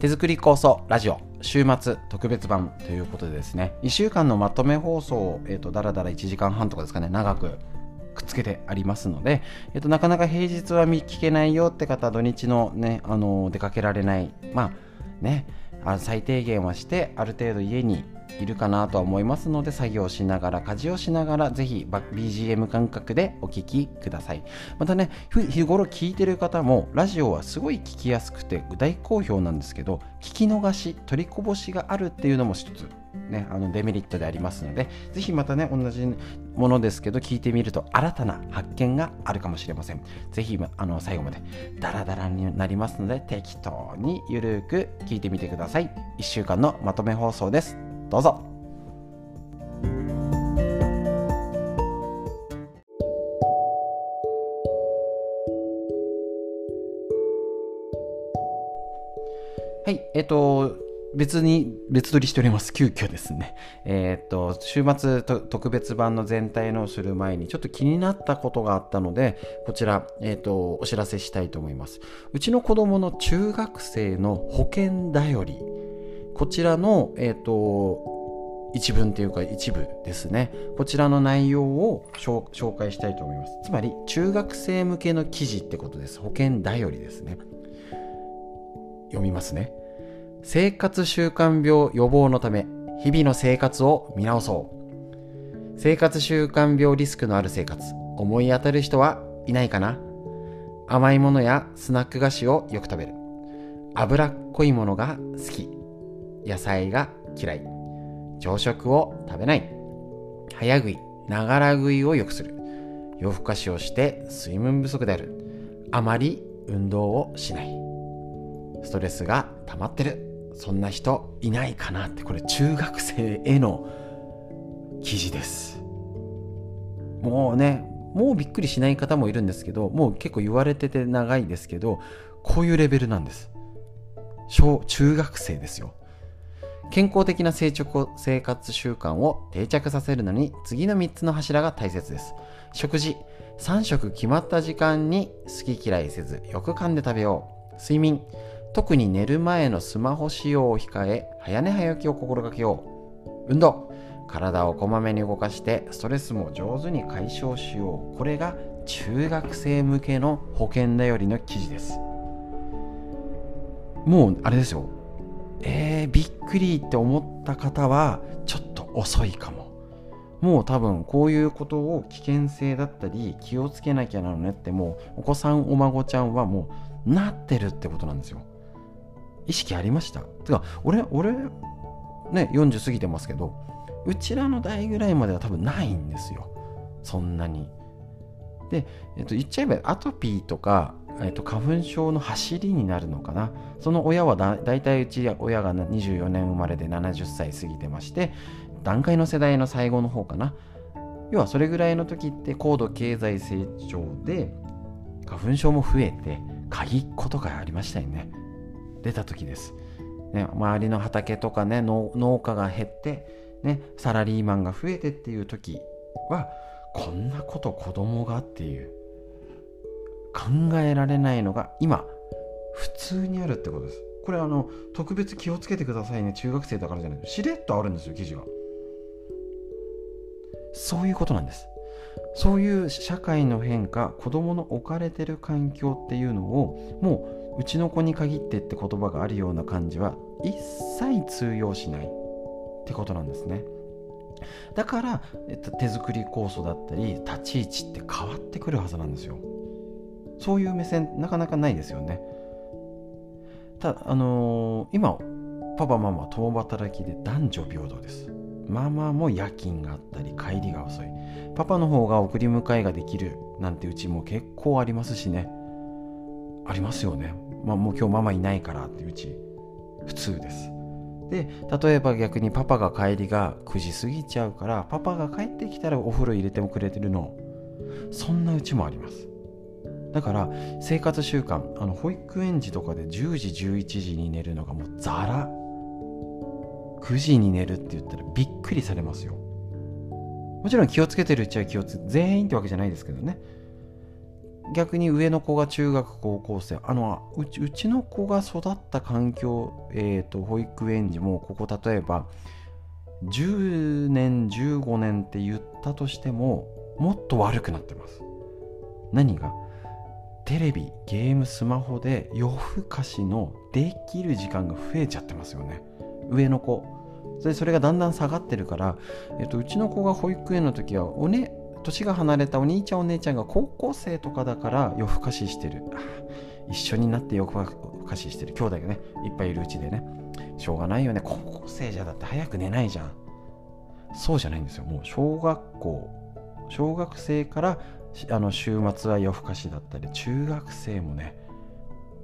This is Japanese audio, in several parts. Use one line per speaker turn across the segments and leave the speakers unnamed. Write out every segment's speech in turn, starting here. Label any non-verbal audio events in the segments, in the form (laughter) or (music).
手作り構想ラジオ週末特別版ということでですね。1週間のまとめ放送を、えーと、だらだら1時間半とかですかね長くくっつけてありますので、えーと、なかなか平日は聞けないよって方土日のねあの出かけられないまあねあ最低限はしてある程度家にいるかなとは思いますので作業しながら家事をしながらぜひ BGM 感覚でお聴きくださいまたね日頃聞いてる方もラジオはすごい聞きやすくて大好評なんですけど聞き逃し取りこぼしがあるっていうのも一つね、あのデメリットでありますので、ぜひまたね、同じものですけど、聞いてみると新たな発見があるかもしれません。ぜひ、あの、最後までダラダラになりますので、適当にゆるく聞いてみてください。1週間のまとめ放送です。どうぞはい、えっと、別に、別撮りしております。急遽ですね。えー、っと、週末特別版の全体のする前に、ちょっと気になったことがあったので、こちら、えー、と、お知らせしたいと思います。うちの子供の中学生の保険だより、こちらの、えっ、ー、と、一文というか一部ですね。こちらの内容を紹介したいと思います。つまり、中学生向けの記事ってことです。保険だよりですね。読みますね。生活習慣病予防のため、日々の生活を見直そう。生活習慣病リスクのある生活、思い当たる人はいないかな甘いものやスナック菓子をよく食べる。脂っこいものが好き。野菜が嫌い。朝食を食べない。早食い、ながら食いを良くする。夜更かしをして水分不足である。あまり運動をしない。ストレスが溜まってる。そんな人いないかなって、これ中学生への記事です。もうね、もうびっくりしない方もいるんですけど、もう結構言われてて長いですけど、こういうレベルなんです。小、中学生ですよ。健康的な成長生活習慣を定着させるのに次の3つの柱が大切です。食事、3食決まった時間に好き嫌いせずよく噛んで食べよう。睡眠、特に寝る前のスマホ使用を控え早寝早起きを心がけよう。運動、体をこまめに動かしてストレスも上手に解消しよう。これが中学生向けの保険だよりの記事です。もうあれですよえ、びっくりって思った方はちょっと遅いかも。もう多分こういうことを危険性だったり気をつけなきゃなのねってもうお子さんお孫ちゃんはもうなってるってことなんですよ。意識ありました？てか俺俺ね40過ぎてますけどうちらの代ぐらいまでは多分ないんですよ。そんなに。で、えっと、言っちゃえばアトピーとかえーと、花粉症の走りになるのかな？その親はだ大体うち親が24年生まれで70歳過ぎてまして段階の世代の最後の方かな。要はそれぐらいの時って高度経済成長で花粉症も増えて鍵っ子とかありましたよね。出た時です、ね、周りの畑とかね農家が減ってねサラリーマンが増えてっていう時はこんなこと子供がっていう。考えられないのが今普通にあるってことです。これあの特別気をつけてくださいね中学生だからじゃないしれっとあるんですよ記事が。そういうことなんです。そういう社会の変化子供の置かれてる環境っていうのをもううちの子に限ってって言葉があるような感じは一切通用しないってことなんですね。だから、えっと、手作り酵素だったり立ち位置って変わってくるはずなんですよ。そういう目線なかなかないですよね。たあのー、今パパママ共働きで男女平等です。ママも夜勤があったり帰りが遅い。パパの方が送り迎えができるなんてうちも結構ありますしね。ありますよね。まあもう今日ママいないからってうち普通です。で例えば逆にパパが帰りが9時過ぎちゃうからパパが帰ってきたらお風呂入れてもくれてるの。そんなうちもあります。だから生活習慣あの保育園児とかで10時11時に寝るのがもうザラ。9時に寝るって言ったらびっくりされますよ。もちろん気をつけてるうちは気をつけ全員ってわけじゃないですけどね。逆に上の子が中学高校生あのうちうちの子が育った環境、えーと、保育園児もここ例えば10年15年って言ったとしてももっと悪くなってます。何が？テレビゲームスマホで夜更かしのできる時間が増えちゃってますよね。上の子。でそれがだんだん下がってるから、えっと、うちの子が保育園の時はおね年が離れたお兄ちゃんお姉ちゃんが高校生とかだから夜更かししてる。一緒になって夜更かししてる。兄弟がねいっぱいいるうちでね。しょうがないよね。高校生じゃだって早く寝ないじゃん。そうじゃないんですよ。もう小学校小学生からあの週末は夜更かしだったり中学生もね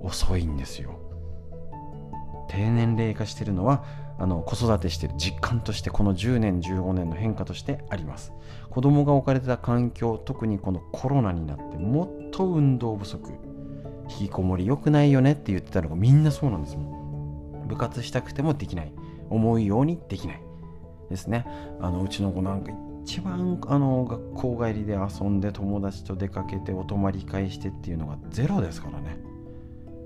遅いんですよ。低年齢化してるのはあの子育てしてる実感としてこの10年15年の変化としてあります。子供が置かれてた環境特にこのコロナになってもっと運動不足引きこもり良くないよねって言ってたのがみんなそうなんですもん。部活したくてもできない。思うようにできない。ですね。あのうちの子なんか一番あの学校帰りで遊んで友達と出かけてお泊まり会してっていうのがゼロですからね。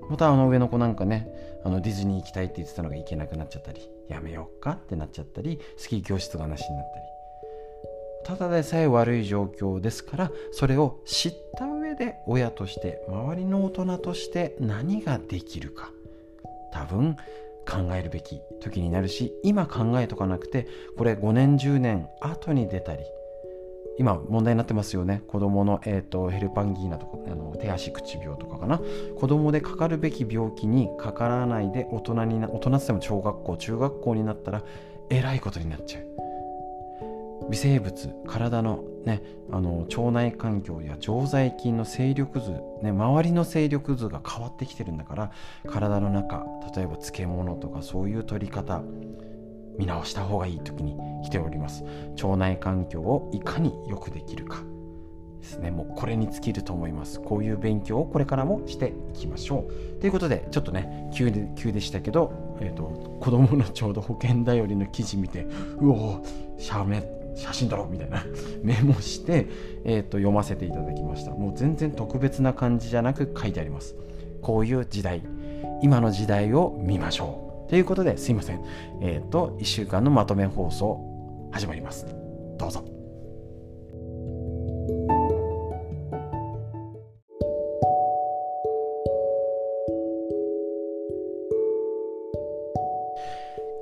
またあの上の子なんかねあのディズニー行きたいって言ってたのが行けなくなっちゃったりやめようかってなっちゃったりスキー教室がなしになったり。ただでさえ悪い状況ですからそれを知った上で親として周りの大人として何ができるか。多分考えるべき時になるし今考えとかなくてこれ5年10年後に出たり今問題になってますよね。子供の、えーと、ヘルパンギーナとかあの手足口病とかかな。子供でかかるべき病気にかからないで大人にな大人っても小学校中学校になったらえらいことになっちゃう。微生物体のねあの腸内環境や常在菌の勢力図、ね、周りの勢力図が変わってきてるんだから体の中例えば漬物とかそういう取り方見直した方がいい時に来ております。腸内環境をいかによくできるか。ですね。もうこれに尽きると思います。こういう勉強をこれからもしていきましょう。ということでちょっとね急で急でしたけど、えーと、子供のちょうど保険頼りの記事見てうお写メ写真撮ろうみたいな (laughs) メモして、えーと読ませていただきましたもう全然特別な感じじゃなく書いてありますこういう時代今の時代を見ましょうということですいません。えっ、ー、と、1週間のまとめ放送始まります。どうぞ。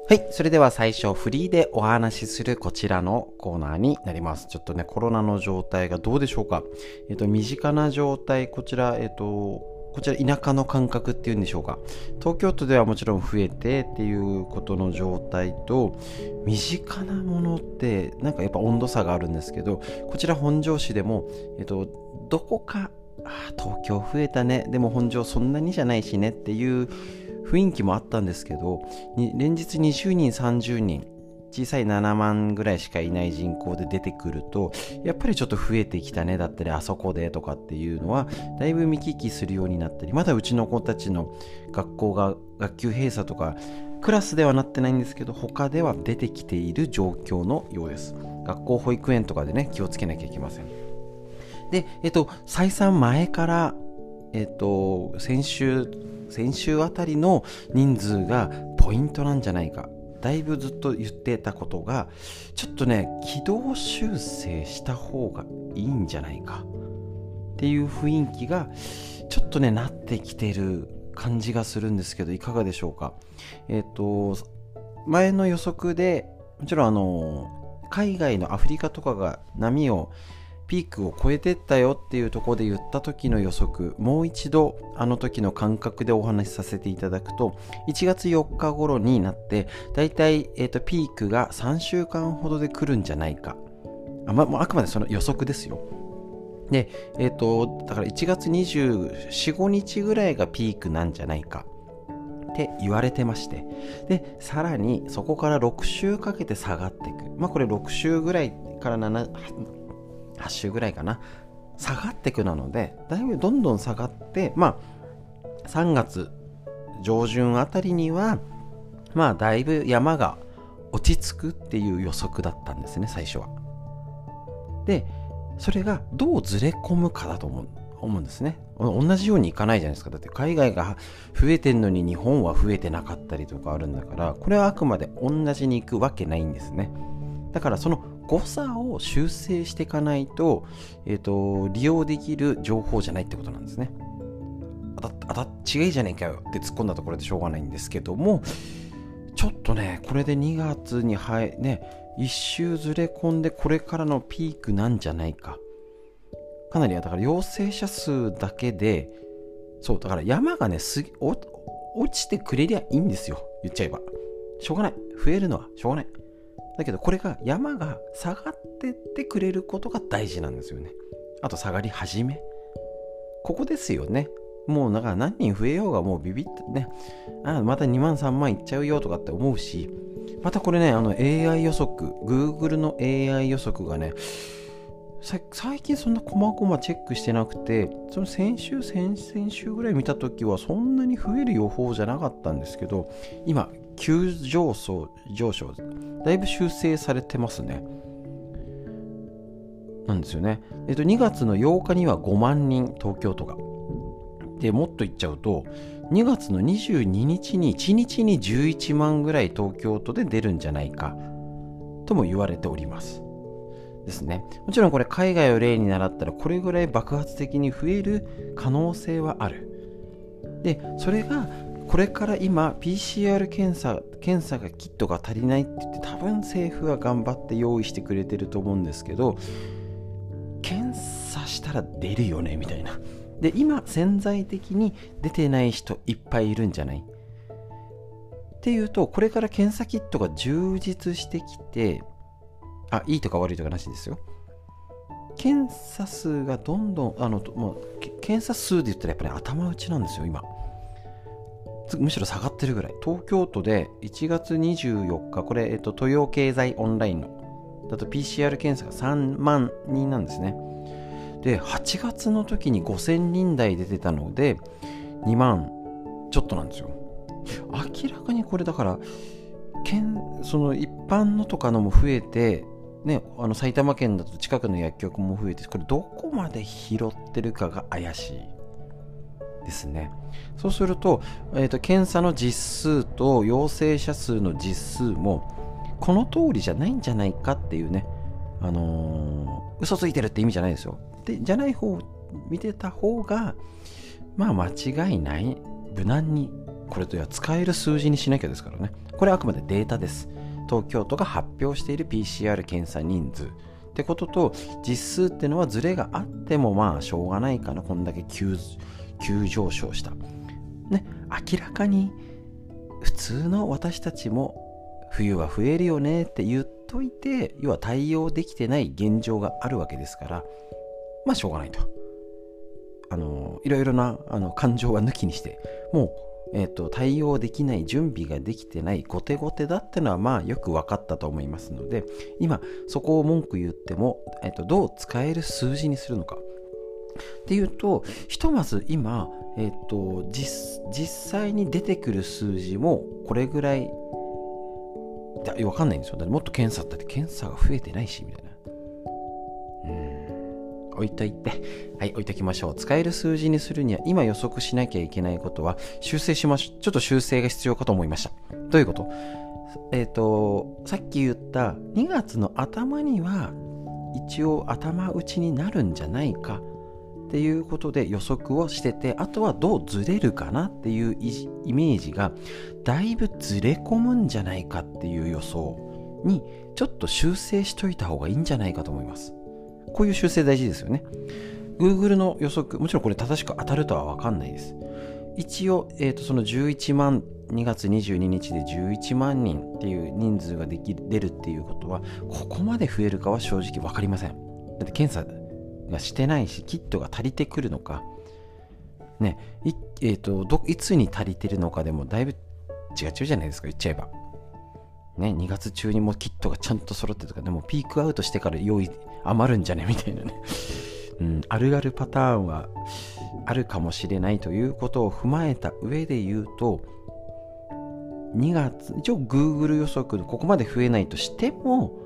はい。それでは最初、フリーでお話しするこちらのコーナーになります。ちょっとね、コロナの状態がどうでしょうか。えっ、と、身近な状態、こちら、えっ、と、こちら田舎の感覚っていうんでしょうか東京都ではもちろん増えてっていうことの状態と身近なものってなんかやっぱ温度差があるんですけどこちら本庄市でも、えっと、どこかあ東京増えたねでも本庄そんなにじゃないしねっていう雰囲気もあったんですけど連日20人30人小さい7万ぐらいしかいない人口で出てくるとやっぱりちょっと増えてきたねだったりあそこでとかっていうのはだいぶ見聞きするようになったりまだうちの子たちの学校が学級閉鎖とかクラスではなってないんですけど他では出てきている状況のようです。学校保育園とかでね気をつけなきゃいけません。でえっと再三前からえっと先週先週あたりの人数がポイントなんじゃないか。だいぶずっと言ってたことがちょっとね軌道修正した方がいいんじゃないか。っていう雰囲気がちょっとねなってきてる感じがするんですけどいかがでしょうか。えっ、ー、と前の予測でもちろんあの海外のアフリカとかが波をピークを超えてったよっていうところで言った時の予測もう一度あの時の感覚でお話しさせていただくと1月4日頃になってだいたい、えーと、ピークが3週間ほどで来るんじゃないか。あ,、まあ、あくまでその予測ですよ。で、えっ、ー、とだから1月24、5日ぐらいがピークなんじゃないか。って言われてまして。でさらにそこから6週かけて下がっていく。まあこれ6週ぐらいから7 8週ぐらいかな。下がってくなのでだいぶどんどん下がってまあ3月上旬あたりにはまあだいぶ山が落ち着くっていう予測だったんですね最初は。でそれがどうずれ込むかだと思う思うんですね。同じようにいかないじゃないですか。だって海外が増えてんのに日本は増えてなかったりとかあるんだからこれはあくまで同じに行くわけないんですね。だからその誤差を修正していかないと,、えーと、利用できる情報じゃないってことなんですね。あたあた違いじゃねえかよって突っ込んだところでしょうがないんですけどもちょっとねこれで2月に入ね一周ずれ込んでこれからのピークなんじゃないか。かなりだから陽性者数だけでそうだから山がねす落ちてくれりゃいいんですよ。言っちゃえば。しょうがない。増えるのはしょうがない。だけどこれが山が下がってってくれることが大事なんですよね。あと下がり始め。ここですよね。もうだから何人増えようがもうビビってね。あまた2万3万いっちゃうよとかって思うし。またこれねあの AI 予測。Google の AI 予測がね最近そんな細々チェックしてなくてその先週先々週ぐらい見た時はそんなに増える予報じゃなかったんですけど今急上昇上昇だいぶ修正されてますねなんですよねえっと2月の8日には5万人東京都がでもっと言っちゃうと2月の22日に1日に11万ぐらい東京都で出るんじゃないかとも言われておりますですね。もちろんこれ海外を例に習ったらこれぐらい爆発的に増える可能性はある。で、それがこれから今 PCR 検査検査がキットが足りないって言って多分政府は頑張って用意してくれてると思うんですけど検査したら出るよねみたいなで今潜在的に出てない人いっぱいいるんじゃない？っていうとこれから検査キットが充実してきてあ、いいとか悪いとかなしですよ。検査数がどんどん、あの、もう、検査数で言ったらやっぱり頭打ちなんですよ、今。むしろ下がってるぐらい。東京都で1月24日、これ、えっと、豊洋経済オンラインの、だと PCR 検査が3万人なんですね。で、8月の時に5000人台出てたので、2万ちょっとなんですよ。明らかにこれだから、その一般のとかのも増えてね、あの埼玉県だと近くの薬局も増えてこれどこまで拾ってるかが怪しいですね。そうすると,、えーと、検査の実数と陽性者数の実数もこの通りじゃないんじゃないかっていうねあのー、嘘ついてるって意味じゃないですよ。でじゃない方見てた方がまあ間違いない無難にこれとは使える数字にしなきゃですからね。これあくまでデータです。東京都が発表している PCR 検査人数。ってことと実数っていうのはズレがあってもまあしょうがないかな。こんだけ急急上昇した。ね明らかに普通の私たちも冬は増えるよねって言っといて要は対応できてない現状があるわけですからまあしょうがないと。あのいろいろなあの感情は抜きにしてもうえーと、対応できない準備ができてない後手後手だってのはまあよく分かったと思いますので今そこを文句言っても、えーと、どう使える数字にするのかっていうとひとまず今、えーと、実実際に出てくる数字もこれぐらい分かんないんですよだもっと検査だって検査が増えてないしみたいなうん置いといて、(laughs) はい、置いときましょう。使える数字にするには、今予測しなきゃいけないことは、修正しましょう。ちょっと修正が必要かと思いました。どういうこと？えっ、と、さっき言った2月の頭には、一応頭打ちになるんじゃないかっていうことで予測をしてて、あとはどうずれるかなっていうイメージが、だいぶずれ込むんじゃないかっていう予想に、ちょっと修正しといた方がいいんじゃないかと思います。こういう修正大事ですよね。Google の予測、もちろんこれ正しく当たるとは分かんないです。一応、えー、とその11万、2月22日で11万人っていう人数ができ出るっていうことは、ここまで増えるかは正直分かりません。だって検査がしてないし、キットが足りてくるのか、ね、い,、えーと、どいつに足りてるのかでもだいぶ違うじゃないですか、言っちゃえば。ね、2月中にもキットがちゃんと揃ってとか、でもピークアウトしてから用意余るんじゃね？みたいなね、(laughs) うん、あるあるパターンはあるかもしれないということを踏まえた上で言うと2月一応 Google 予測ここまで増えないとしても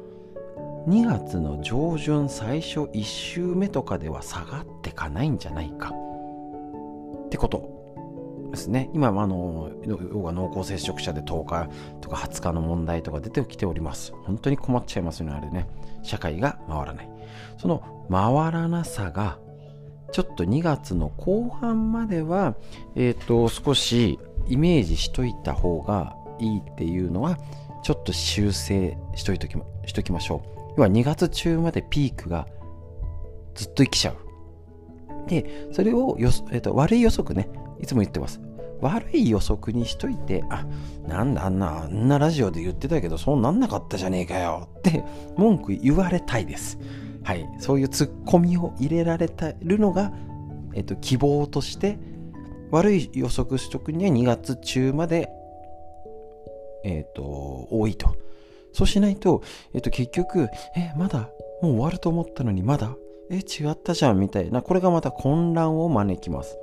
2月の上旬最初1週目とかでは下がってかないんじゃないか。ってことですね。今あの要は濃厚接触者で10日とか20日の問題とか出てきております。本当に困っちゃいますよねあれね。社会が回らない。その回らなさがちょっと2月の後半までは、えっ、ー、と、少しイメージしといた方がいいっていうのは、ちょっと修正しといときましときましょう。要は2月中までピークがずっと生きちゃう。で、それをよ、えーと、悪い予測ね、いつも言ってます。悪い予測にしといて、あ、なんだあんな、あんなラジオで言ってたけど、そうなんなかったじゃねえかよって文句言われたいです。はい、そういうツッコミを入れられてるのが、えっと、希望として悪い予測しとくには2月中まで、えっと、多いと。そうしないと、えっと、結局、え、まだもう終わると思ったのにまだえ、違ったじゃんみたいな、これがまた混乱を招きます。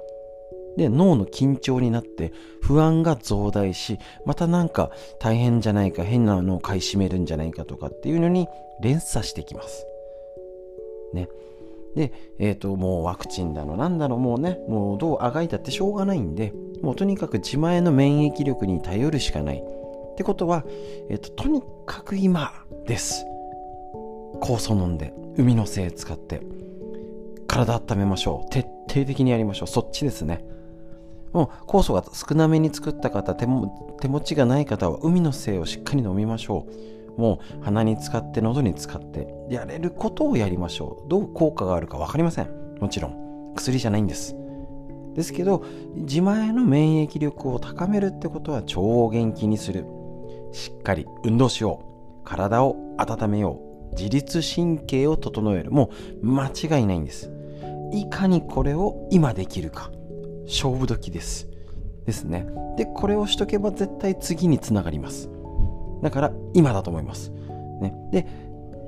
で、脳の緊張になって不安が増大し、またなんか大変じゃないか、変なのを買い占めるんじゃないかとかっていうのに連鎖してきます。ね。で、えっ、ー、と、もうワクチンだの、なんだろう、もうね、もうどうあがいたってしょうがないんで、もうとにかく自前の免疫力に頼るしかない。ってことは、えっ、と、とにかく今です。酵素飲んで、海の精使って、体温めましょう。徹底的にやりましょう。そっちですね。もう酵素が少なめに作った方手も、手持ちがない方は海の精をしっかり飲みましょう。もう鼻に使って喉に使ってやれることをやりましょうどう効果があるか分かりませんもちろん薬じゃないんですですけど自前の免疫力を高めるってことは腸を元気にするしっかり運動しよう。体を温めよう。自律神経を整える。もう間違いないんです。いかにこれを今できるか。勝負時です。ですね。でこれをしとけば絶対次につながります。だから今だと思います。ね、で、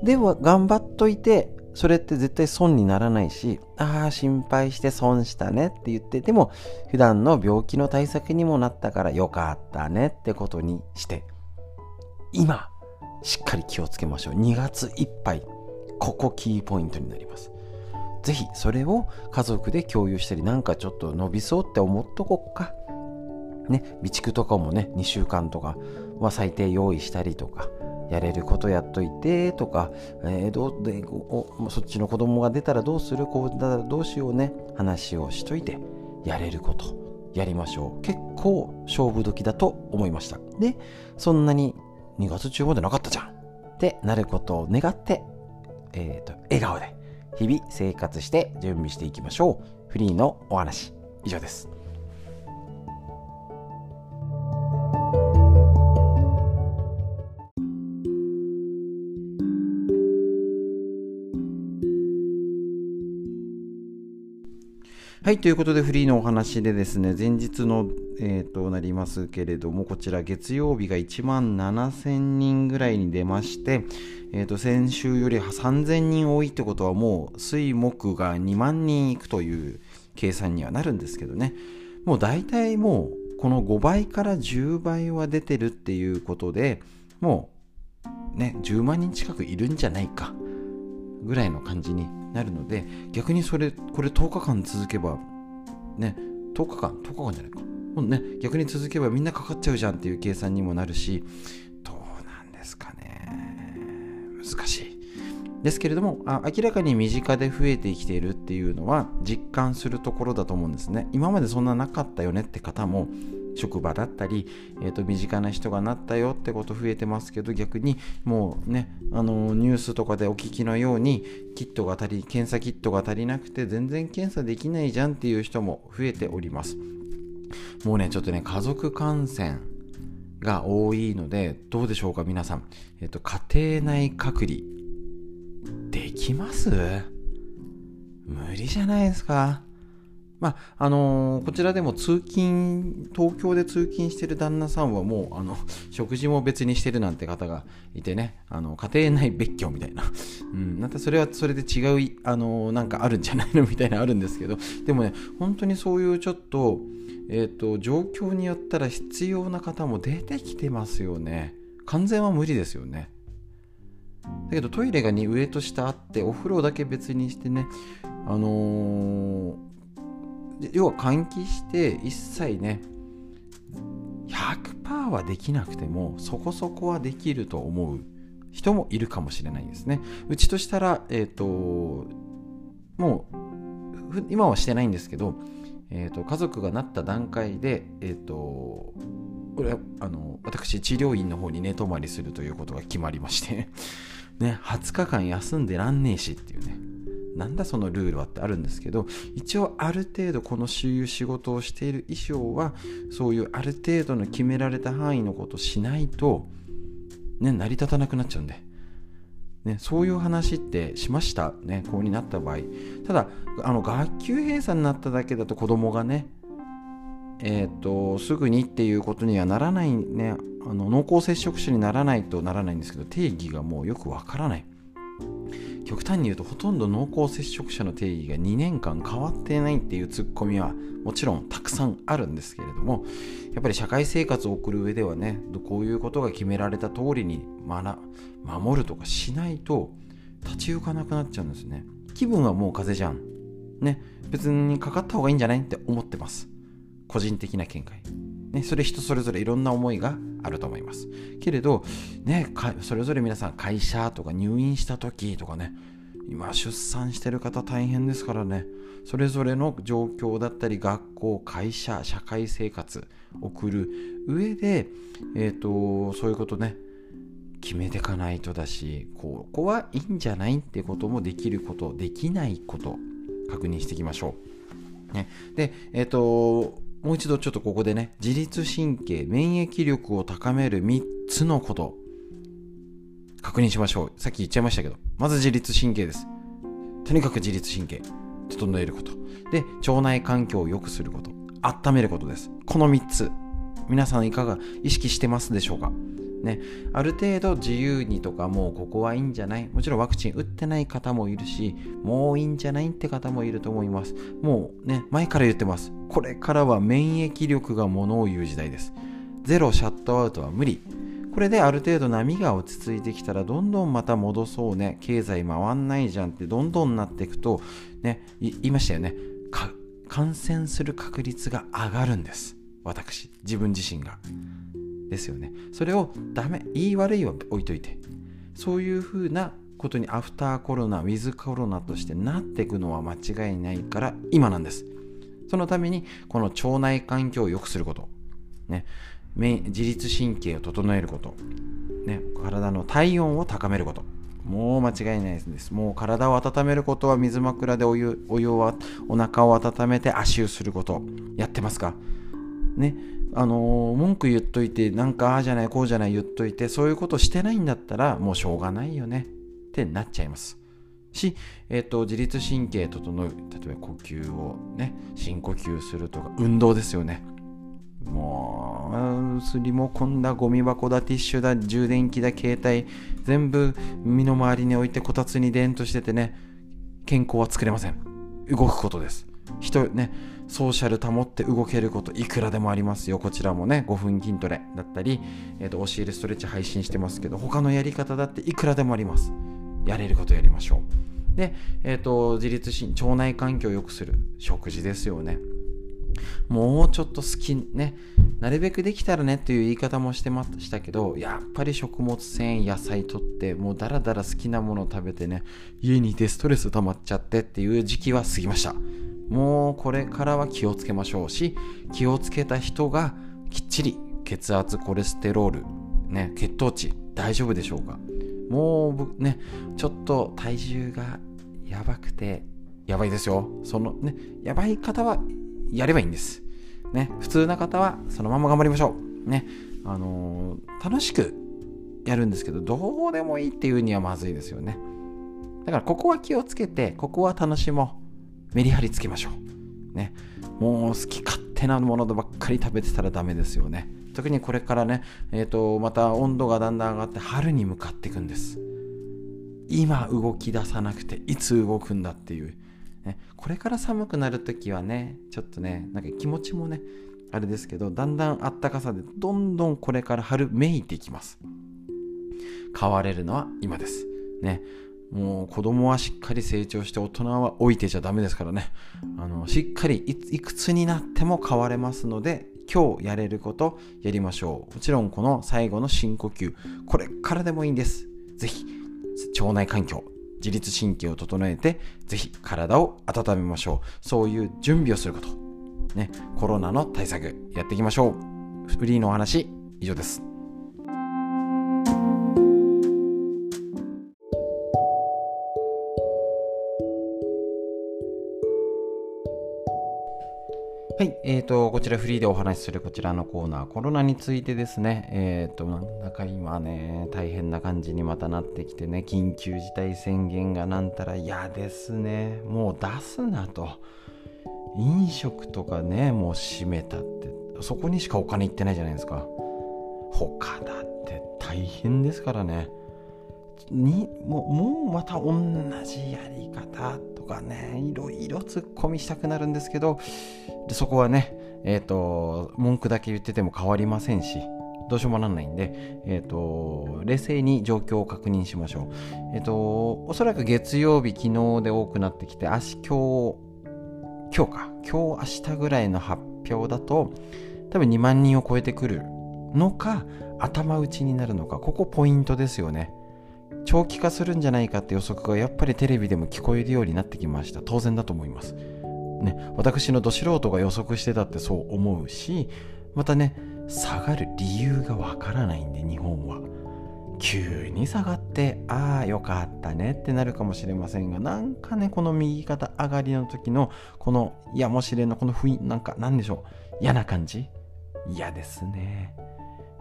では頑張っといて、それって絶対損にならないし、ああ、心配して損したねって言って、でも普段の病気の対策にもなったからよかったねってことにして、今、しっかり気をつけましょう。2月いっぱい、ここキーポイントになります。ぜひそれを家族で共有したり、なんかちょっと伸びそうって思っとこっか。ね、備蓄とかもね、2週間とかは最低用意したりとか、やれることやっといてとか、えー、どうでおそっちの子供が出たらどうする？こうだったらどうしようね？話をしといてやれることやりましょう結構勝負時だと思いましたでそんなに2月中までなかったじゃん。ってなることを願って、えーと笑顔で日々生活して準備していきましょう。フリーのお話。以上です。はい、ということでフリーのお話でですね、前日の、えー、となりますけれども、こちら月曜日が1万7000人ぐらいに出まして、えー、と先週より3000人多いってことはもう水木が2万人いくという計算にはなるんですけどね、もう大体もうこの5倍から10倍は出てるっていうことで、もうね、10万人近くいるんじゃないかぐらいの感じになるので逆にそれこれ10日間続けばね10日間10日間じゃないか。もうね逆に続けばみんなかかっちゃうじゃんっていう計算にもなるしどうなんですかね。難しい。ですけれどもあ明らかに身近で増えてきているっていうのは実感するところだと思うんですね。今までそんななかったよねって方も職場だったり、えー、と身近な人がなったよってこと増えてますけど逆にもうねあのニュースとかでお聞きのようにキットが足り検査キットが足りなくて全然検査できないじゃんっていう人も増えております。もうねちょっとね家族感染が多いのでどうでしょうか皆さん、えっ、ー、と家庭内隔離できます？無理じゃないですか？まああのー、こちらでも通勤、東京で通勤してる旦那さんはもうあの食事も別にしてるなんて方がいてね、あの家庭内別居みたいな、うん、またそれはそれで違う、あのー、なんかあるんじゃないのみたいなあるんですけど、でもね、本当にそういうちょっと、えーと、状況によったら必要な方も出てきてますよね。完全は無理ですよね。だけどトイレがに上と下あってお風呂だけ別にしてねあのー、要は換気して一切ね100%はできなくてもそこそこはできると思う人もいるかもしれないですね。うちとしたらえっ、ー、ともう今はしてないんですけど、えーと、家族がなった段階でえっ、ー、とこれあの私治療院の方に寝泊まりするということが決まりましてね20日間休んでらんねえしっていうね。なんだそのルールはってあるんですけど一応ある程度この周遊仕事をしている衣装はそういうある程度の決められた範囲のことをしないとね成り立たなくなっちゃうんで。ね、そういう話ってしました、ね、こうになった場合ただあの学級閉鎖になっただけだと子供がねえーと、すぐにっていうことにはならないねあの濃厚接触者にならないとならないんですけど定義がもうよくわからない極端に言うとほとんど濃厚接触者の定義が2年間変わってないっていうツッコミはもちろんたくさんあるんですけれどもやっぱり社会生活を送る上ではねこういうことが決められた通りに守るとかしないと立ち行かなくなっちゃうんですね。気分はもう風邪じゃん。ね。別にかかった方がいいんじゃないって思ってます。個人的な見解。ね、それ人それぞれいろんな思いがあると思います。けれど、ね、それぞれ皆さん会社とか入院した時とかね、今出産してる方大変ですからね、それぞれの状況だったり学校、会社、社会生活送る上で、え、ー、と、そういうことね、決めていかないとだし、ここはいいんじゃないってこともできること、できないこと、確認していきましょう。ね、で、えっ、ー、と、もう一度ちょっとここでね、自律神経、免疫力を高める3つのこと、確認しましょう。さっき言っちゃいましたけど、まず自律神経です。とにかく自律神経、整えること。で、腸内環境を良くすること。温めることです。この3つ。皆さんいかが意識してますでしょうか？ね、ある程度自由にとかもうここはいいんじゃない？もちろんワクチン打ってない方もいるしもういいんじゃないって方もいると思います。もうね前から言ってます。これからは免疫力がものを言う時代です。ゼロシャットアウトは無理。これである程度波が落ち着いてきたらどんどんまた戻そうね。経済回んないじゃんってどんどんなっていくとね言いましたよね。感染する確率が上がるんです。私自分自身が。ですよね。それをダメ言い悪いは置いといてそういうふうなことにアフターコロナウィズコロナとしてなっていくのは間違いないから今なんです。そのためにこの腸内環境を良くすること、ね、自律神経を整えること、ね、体の体温を高めること。もう間違いないです。もう体を温めることは水枕でお湯、お湯はお腹を温めて足湯すること。やってますか？ね。あの文句言っといてなんかああじゃないこうじゃない言っといてそういうことしてないんだったらもうしょうがないよね。ってなっちゃいます。し、えーと、自律神経整う例えば呼吸をね深呼吸するとか運動ですよね。もうすりもこんだゴミ箱だティッシュだ充電器だ携帯全部身の回りに置いてこたつに電としててね健康は作れません。動くことです。人ねソーシャル保って動けることいくらでもありますよ。こちらもね5分筋トレだったり、えーと、教えるストレッチ配信してますけど他のやり方だっていくらでもあります。やれることやりましょう。で、えーと、自律神腸内環境を良くする。食事ですよね。もうちょっと好きねなるべくできたらねという言い方もしてましたけどやっぱり食物繊維野菜とってもうだらだら好きなものを食べてね家にいてストレス溜まっちゃってっていう時期は過ぎました。もうこれからは気をつけましょうし気をつけた人がきっちり血圧コレステロール、ね、血糖値大丈夫でしょうか？もうねちょっと体重がやばくてやばいですよ。そのねやばい方はやればいいんです。ね普通な方はそのまま頑張りましょう。ねあのー、楽しくやるんですけどどうでもいいっていうにはまずいですよね。だからここは気をつけてここは楽しもう。メリハリつけましょう。ね。もう好き勝手なものばっかり食べてたらダメですよね。特にこれからね、えっ、ー、と、また温度がだんだん上がって春に向かっていくんです。今動き出さなくていつ動くんだっていう。ね、これから寒くなるときはね、ちょっとね、なんか気持ちもね、あれですけど、だんだんあったかさでどんどんこれから春めいていきます。変われるのは今です。ねもう子供はしっかり成長して大人は老いてちゃダメですからね。あのしっかりいくつになっても変われますので今日やれることやりましょう。もちろんこの最後の深呼吸これからでもいいんです。ぜひ腸内環境自律神経を整えてぜひ体を温めましょう。そういう準備をすること。ねコロナの対策やっていきましょう。フリーのお話以上です。はい、えーと、こちらフリーでお話しするこちらのコーナー、コロナについてですね、えーと、なんだか今ね、大変な感じにまたなってきてね、緊急事態宣言がなんたら嫌ですね、もう出すなと。飲食とかね、もう閉めたって、そこにしかお金いってないじゃないですか。他だって大変ですからね。にもうもうまた同じやり方とかねいろいろ突っ込みしたくなるんですけどでそこはねえっ、ー、と文句だけ言ってても変わりませんしどうしようもなんないんで、えっ、ー、と冷静に状況を確認しましょう。えっ、ー、とおそらく月曜日昨日で多くなってきて明日今日今日か今日明日ぐらいの発表だと多分2万人を超えてくるのか頭打ちになるのかここポイントですよね。長期化するんじゃないかって予測がやっぱりテレビでも聞こえるようになってきました。当然だと思います、ね、私のど素人が予測してたってそう思うしまたね下がる理由がわからないんで日本は。急に下がってああよかったねってなるかもしれませんがなんかねこの右肩上がりの時のこのやもしれのこの雰囲気なんかなんでしょう。嫌な感じ？嫌ですね。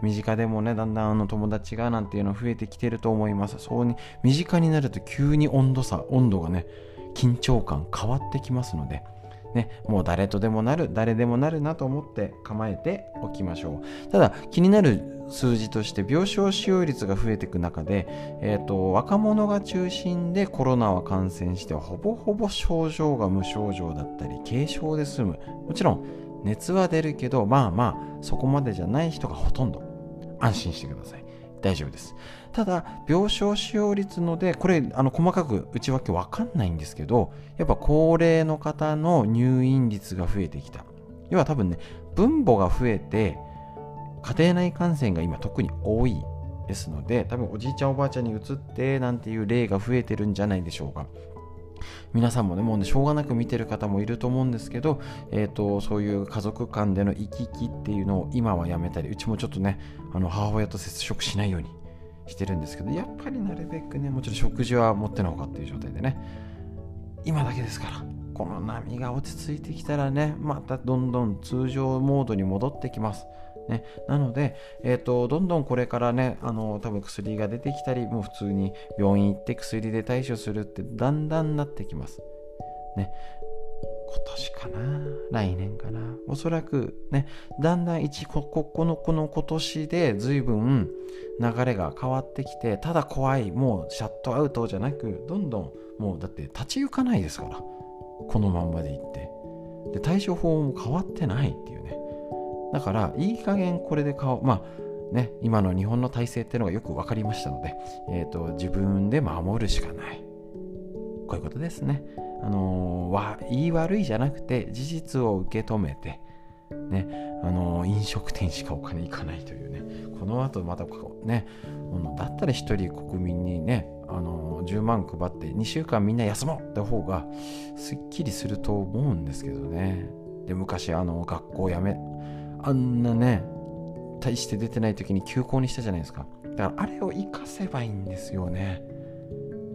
身近でもねだんだんあの友達がなんていうの増えてきてると思います。そうに身近になると急に温度差温度がね緊張感変わってきますのでね、もう誰とでもなる誰でもなるなと思って構えておきましょう。ただ気になる数字として病床使用率が増えていく中で、えーと、若者が中心でコロナは感染してほぼほぼ症状が無症状だったり軽症で済む。もちろん熱は出るけどまあまあそこまでじゃない人がほとんど。安心してください。大丈夫です。ただ、病床使用率ので、これ、あの細かく内訳わかんないんですけど、やっぱ高齢の方の入院率が増えてきた。要は多分ね、分母が増えて、家庭内感染が今特に多いですので、多分おじいちゃんおばあちゃんに移ってなんていう例が増えてるんじゃないでしょうか。皆さんもね、もうね、しょうがなく見てる方もいると思うんですけど、えっ、ー、と、そういう家族間での行き来っていうのを今はやめたり、うちもちょっとね、あの、母親と接触しないようにしてるんですけど、やっぱりなるべくね、もちろん食事は持ってのほかっていう状態でね、今だけですから、この波が落ち着いてきたらね、またどんどん通常モードに戻ってきます。ね、なので、えーと、どんどんこれからねあの多分薬が出てきたりもう普通に病院行って薬で対処するってだんだんなってきます。ね、今年かな。来年かな。おそらくねだんだん一こここのこの今年で随分流れが変わってきてただ怖いもうシャットアウトじゃなくどんどんもうだって立ち行かないですから。このまんまでいって。で対処法も変わってないっていうね。だからいい加減これで変えよう。まあね今の日本の体制っていうのがよく分かりましたので、えーと、自分で守るしかない。こういうことですね。あのー、わ言い悪いじゃなくて事実を受け止めてねあの、飲食店しかお金いかないというねこの後またねだったら一人国民にねあの10万配って2週間みんな休もうって方がすっきりすると思うんですけどね。で昔あの学校辞めあんなね大して出てない時に休校にしたじゃないですか。だからあれを活かせばいいんですよね。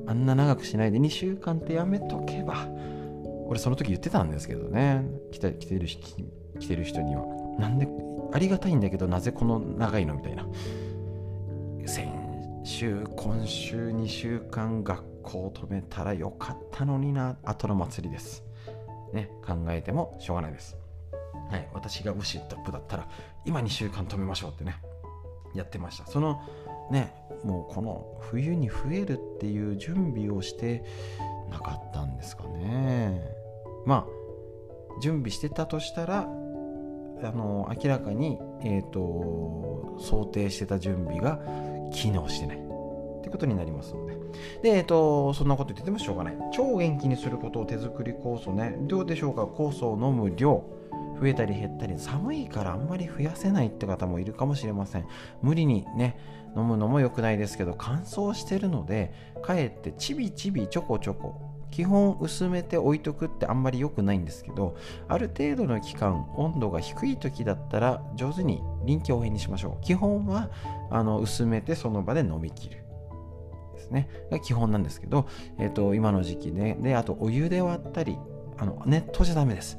あんな長くしないで2週間ってやめとけば。俺その時言ってたんですけどね。来て来てる来てる人には。なんでありがたいんだけどなぜこの長いのみたいな。先週今週2週間学校を止めたらよかったのにな。後の祭りです。ね考えてもしょうがないです。はい、私がもしトップだったら今2週間止めましょうってねやってました。そのねもうこの冬に増えるっていう準備をしてなかったんですかねまあ準備してたとしたらあの明らかに、えーと、想定してた準備が機能してないってことになりますので。で、えっ、と、そんなこと言っててもしょうがない。超元気にすることを手作り酵素ね。どうでしょうか？酵素を飲む量。増えたり減ったり寒いからあんまり増やせないって方もいるかもしれません無理にね飲むのも良くないですけど乾燥してるのでかえってちびちびちょこちょこ基本薄めて置いとくってあんまり良くないんですけどある程度の期間温度が低い時だったら上手に臨機応変にしましょう。基本はあの薄めてその場で飲み切る。ですね。が基本なんですけど、えーと、今の時期ねであとお湯で割ったりあの熱湯じゃダメです。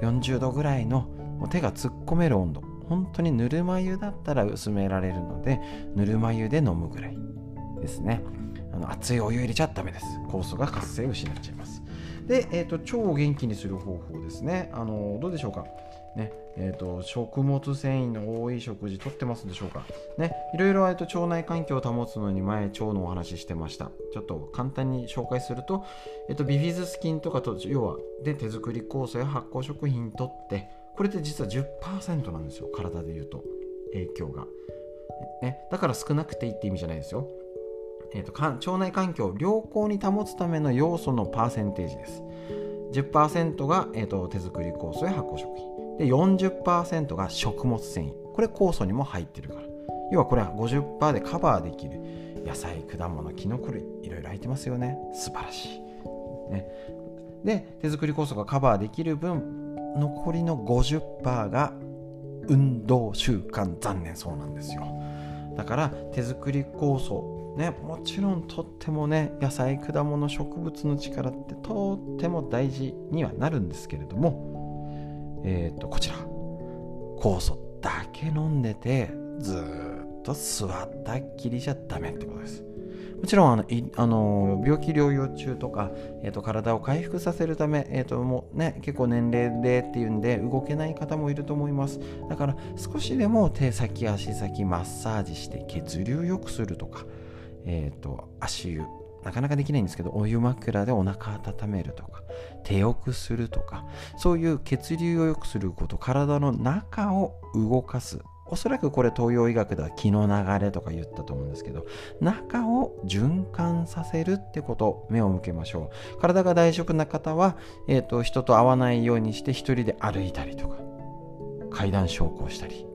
40度ぐらいのもう手が突っ込める温度。本当にぬるま湯だったら薄められるのでぬるま湯で飲むぐらいですね。あの熱いお湯入れちゃダメです。酵素が活性を失っちゃいます。で、えーと、腸を元気にする方法ですね。あのどうでしょうか？ねえーと、食物繊維の多い食事とってますでしょうか？ねいろいろ、えーと、腸内環境を保つのに前腸のお話ししてました。ちょっと簡単に紹介すると,、えー、とビフィズス菌とかと要はで手作り酵素や発酵食品とってこれって実は10%なんですよ体でいうと影響が、ね、だから少なくていいって意味じゃないですよえーと、腸内環境を良好に保つための要素のパーセンテージです。10%が、えーと、手作り酵素や発酵食品。で、40%が食物繊維。これ酵素にも入ってるから。要はこれは50%でカバーできる。野菜、果物、キノコ類、いろいろ入ってますよね。素晴らしい。ね、で、手作り酵素がカバーできる分、残りの50%が運動習慣残念そうなんですよ。だから手作り酵素ね、もちろんとってもね野菜果物植物の力ってとっても大事にはなるんですけれどもえっ、ー、とこちら酵素だけ飲んでてずっと座ったっきりじゃダメってことですもちろんあのあの病気療養中とか、えーと、体を回復させるため、えーともうね、結構年齢でっていうんで動けない方もいると思いますだから少しでも手先足先マッサージして血流良くするとかえ、ー、と、足湯。なかなかできないんですけど、お湯枕でお腹温めるとか、手よくするとか、そういう血流を良くすること、体の中を動かす。おそらくこれ東洋医学では気の流れとか言ったと思うんですけど、中を循環させるってこと、目を向けましょう。体が大丈夫な方は、え、ー、と、人と会わないようにして一人で歩いたりとか、階段昇降したり、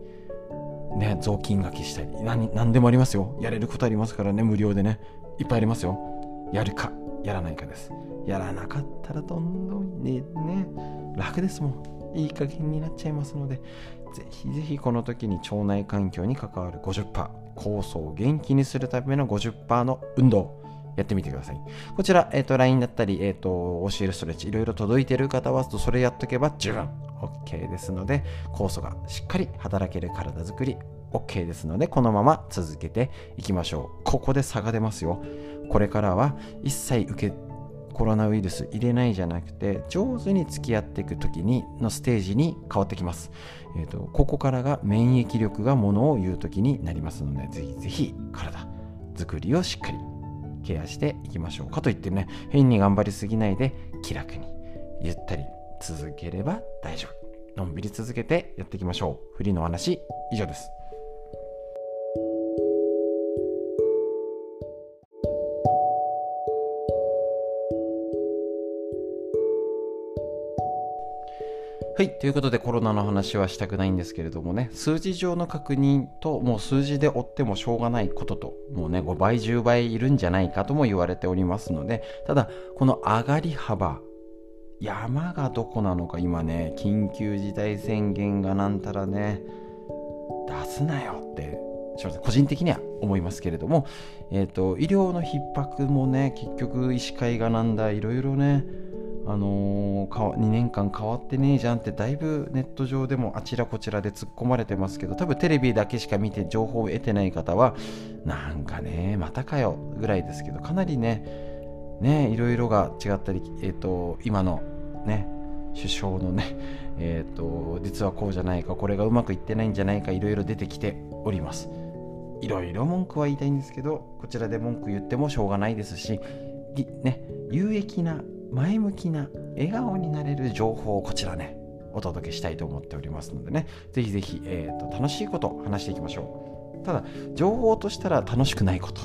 ね、雑巾がけしたり何、何でもありますよ。やれることありますからね、無料でね。いっぱいありますよ。やるか、やらないかです。やらなかったらどんどんね、ね楽ですもん。いい加減になっちゃいますので、ぜひぜひこの時に腸内環境に関わる50%、酵素を元気にするための50%の運動、やってみてください。こちら、えっ、ー、と、LINE だったり、えっ、ー、と、教えるストレッチ、いろいろ届いてる方は、それやっとけば十分 OK ですので、酵素がしっかり働ける体づくり OK ですので、このまま続けていきましょう。ここで差が出ますよ。これからは一切受けコロナウイルス入れないじゃなくて上手に付き合っていく時にのステージに変わってきます、えーと、ここからが免疫力がものを言う時になりますのでぜひぜひ体作りをしっかりケアしていきましょうかといってね変に頑張りすぎないで気楽にゆったり続ければ大丈夫。のんびり続けてやっていきましょう。フリーの話以上です。はい。ということでコロナの話はしたくないんですけれどもね、数字上の確認と、もう数字で追ってもしょうがないことと、もうね、5倍、10倍いるんじゃないかとも言われておりますので、ただ、この上がり幅、山がどこなのか今ね、緊急事態宣言がなんたらね、出すなよって、個人的には思いますけれども、えっ、ー、と、医療の逼迫もね、結局医師会がなんだ、いろいろね、あのー、2年間変わってねえじゃんってだいぶネット上でもあちらこちらで突っ込まれてますけど多分テレビだけしか見て情報を得てない方はなんかねまたかよぐらいですけどかなりねねいろいろが違ったり、えーと、今のね首相のね (laughs) えっ、ー、と実はこうじゃないかこれがうまくいってないんじゃないかいろいろ出てきております。いろいろ文句は言いたいんですけどこちらで文句言ってもしょうがないですしね有益な前向きな笑顔になれる情報をこちらねお届けしたいと思っておりますのでね。ぜひぜひ、えーと、楽しいことを話していきましょう。ただ情報としたら楽しくないこと。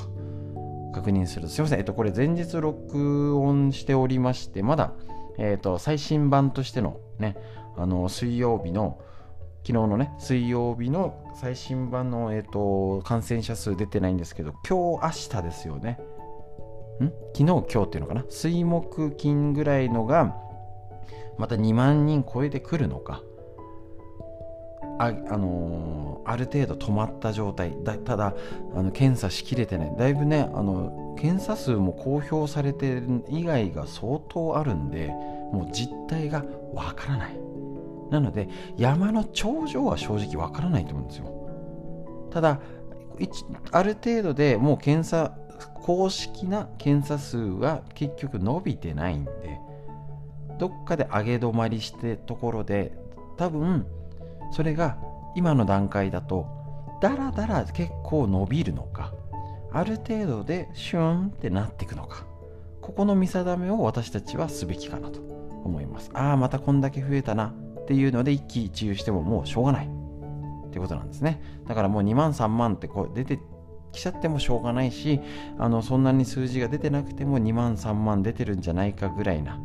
確認する。すいません、えっと、これ前日録音しておりまして、まだ、えっと、最新版としてのね、あの、水曜日の、昨日のね、水曜日の最新版の、えっと、感染者数出てないんですけど、今日、明日ですよね。昨日、今日っていうのかな？水木金ぐらいのが、また2万人超えてくるのか。あ、あのー、ある程度止まった状態。だただあの検査しきれてない。だいぶねあの検査数も公表されてる以外が相当あるんでもう実態がわからない。なので山の頂上は正直わからないと思うんですよ。ただある程度でもう検査公式な検査数は結局伸びてないんでどっかで上げ止まりしてところで多分それが今の段階だとだらだら結構伸びるのかある程度でシューンってなっていくのかここの見定めを私たちはすべきかなと思います。ああまたこんだけ増えたなっていうので一喜一憂してももうしょうがないってことなんですね。だからもう2万3万ってこう出てきちゃってもしょうがないしあのそんなに数字が出てなくても2万3万出てるんじゃないかぐらいな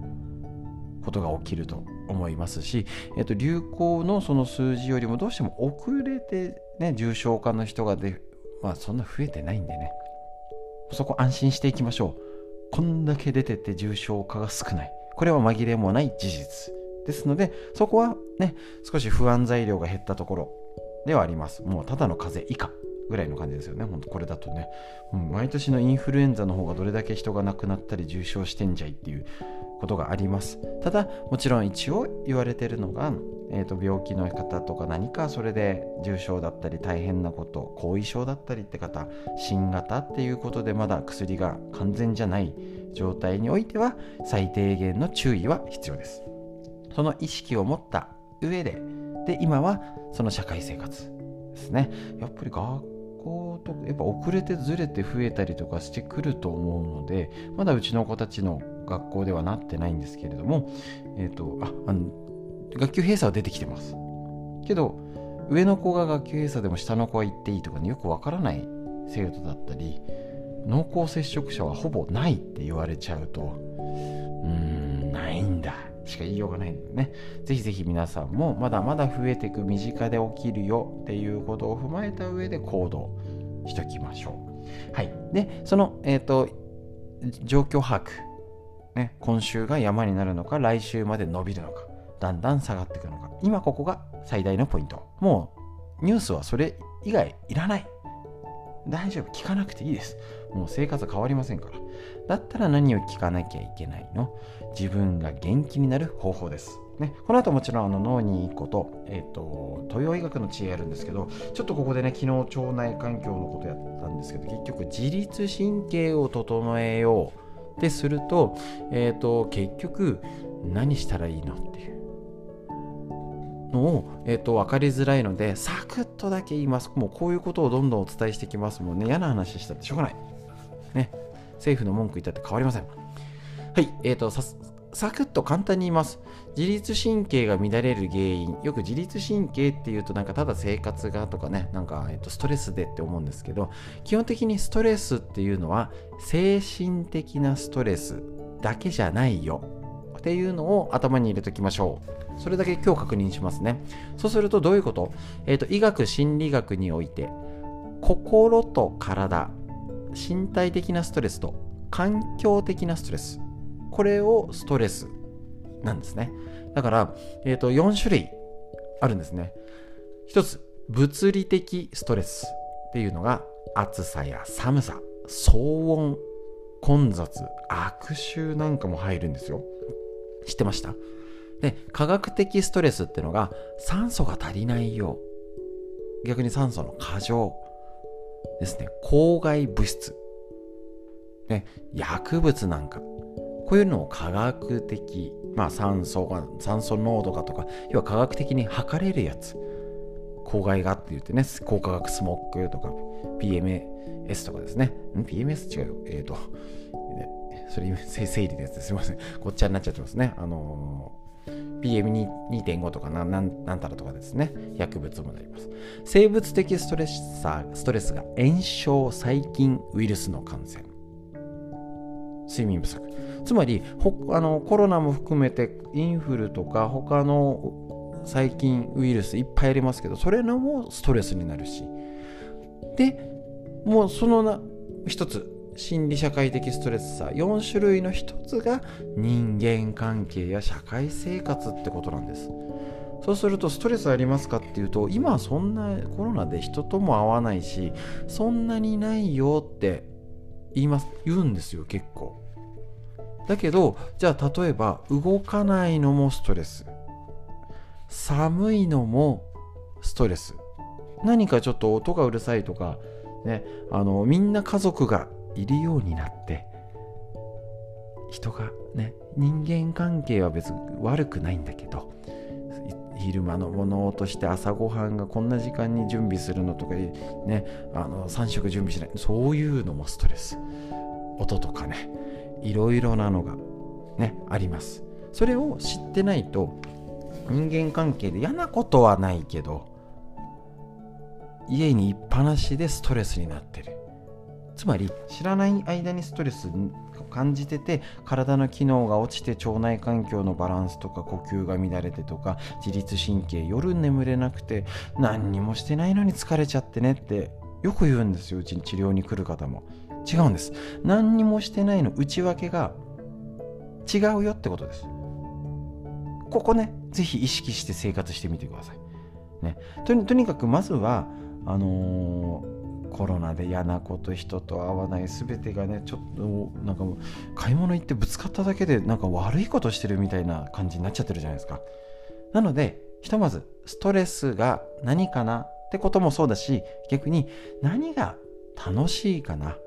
ことが起きると思いますし、えっと、流行のその数字よりもどうしても遅れて、ね、重症化の人がで、まあ、そんな増えてないんでね。そこ安心していきましょう。こんだけ出てて重症化が少ない。これは紛れもない事実。ですのでそこはね少し不安材料が減ったところではあります。もうただの風邪以下。ぐらいの感じですよね、本当これだとね、うん、毎年のインフルエンザの方がどれだけ人が亡くなったり重症してんじゃいっていうことがあります。ただもちろん一応言われてるのが、えー、と病気の方とか何かそれで重症だったり大変なこと後遺症だったりって方新型っていうことでまだ薬が完全じゃない状態においては最低限の注意は必要です。その意識を持った上でで今はその社会生活ですね。やっぱり学校とやっぱ遅れてずれて増えたりとかしてくると思うのでまだうちの子たちの学校ではなってないんですけれども、え、ー、と、あ、あの、学級閉鎖は出てきてます。けど、上の子が学級閉鎖でも下の子は行っていいとかね、よくわからない生徒だったり、濃厚接触者はほぼないって言われちゃうと、うん、ないんだ。しか言いようがないんでね。ぜひぜひ皆さんもまだまだ増えていく身近で起きるよっていうことを踏まえた上で行動しときましょう。はい。で、その、えっ、ー、と、状況把握ね、今週が山になるのか来週まで伸びるのかだんだん下がっていくのか今ここが最大のポイントもうニュースはそれ以外いらない大丈夫聞かなくていいですもう生活変わりませんからだったら何を聞かなきゃいけないの？自分が元気になる方法です。ね、この後もちろんあの脳にいいこと、えっ、ー、と、東洋医学の知恵やるんですけど、ちょっとここでね、昨日腸内環境のことやったんですけど、結局自律神経を整えようってすると,、えーと、結局何したらいいのっていう。のを、えーと、分かりづらいのでサクッとだけ言います。もうこういうことをどんどんお伝えしてきますもんね。嫌な話したってしょうがない。ね。政府の文句言ったって変わりません。はい。えーとサクッと簡単に言います。自律神経が乱れる原因。よく自律神経っていうとなんかただ生活がとかね、なんか、えっと、ストレスでって思うんですけど、基本的にストレスっていうのは精神的なストレスだけじゃないよっていうのを頭に入れておきましょう。それだけ今日確認しますね。そうするとどういうこと？えっ、と、医学心理学において、心と体、身体的なストレスと環境的なストレスこれをストレスなんですね。だから、えーと、4種類あるんですね。一つ、物理的ストレスっていうのが暑さや寒さ、騒音、混雑、悪臭なんかも入るんですよ。知ってました？で、科学的ストレスっていうのが酸素が足りないよう。逆に酸素の過剰ですね。公害物質。ね、薬物なんかこういうのを科学的、まあ、酸素が酸素濃度がとか要は科学的に測れるやつ。公害がって言ってね高化学スモッグとか PMS とかですね。PMS 違うよ。えっ、ー、と、それ整理のやつです。いません。ごっちゃになっちゃってますね。あのー PM2.5 とかなんなんたらとかですね。薬物もなります。生物的ストレスストレスが炎症細菌ウイルスの感染。睡眠不足。つまりあのコロナも含めてインフルとか他の細菌ウイルスいっぱいありますけどそれのもストレスになるし。でもうそのな一つ心理社会的ストレスさ4種類の一つが人間関係や社会生活ってことなんです。そうするとストレスありますかっていうと今はそんなコロナで人とも会わないしそんなにないよって言います言うんですよ結構。だけどじゃあ例えば動かないのもストレス。寒いのもストレス。何かちょっと音がうるさいとかねあのみんな家族がいるようになって人がね人間関係は別に悪くないんだけど昼間のものとして朝ごはんがこんな時間に準備するのとかねあの3食準備しない。そういうのもストレス。音とかね。いろいろなのがねあります。それを知ってないと人間関係で嫌なことはないけど家にいっぱなしでストレスになってる。つまり知らない間にストレスを感じてて体の機能が落ちて腸内環境のバランスとか呼吸が乱れてとか自律神経夜眠れなくて何にもしてないのに疲れちゃってねってよく言うんですようちに治療に来る方も。違うんです。何にもしてないの内訳が違うよってことです。ここねぜひ意識して生活してみてください、ね、とにかくまずはあのーコロナで嫌なこと人と会わない全てがねちょっとなんか買い物行ってぶつかっただけでなんか悪いことしてるみたいな感じになっちゃってるじゃないですか。なのでひとまずストレスが何かなってこともそうだし逆に何が楽しいかな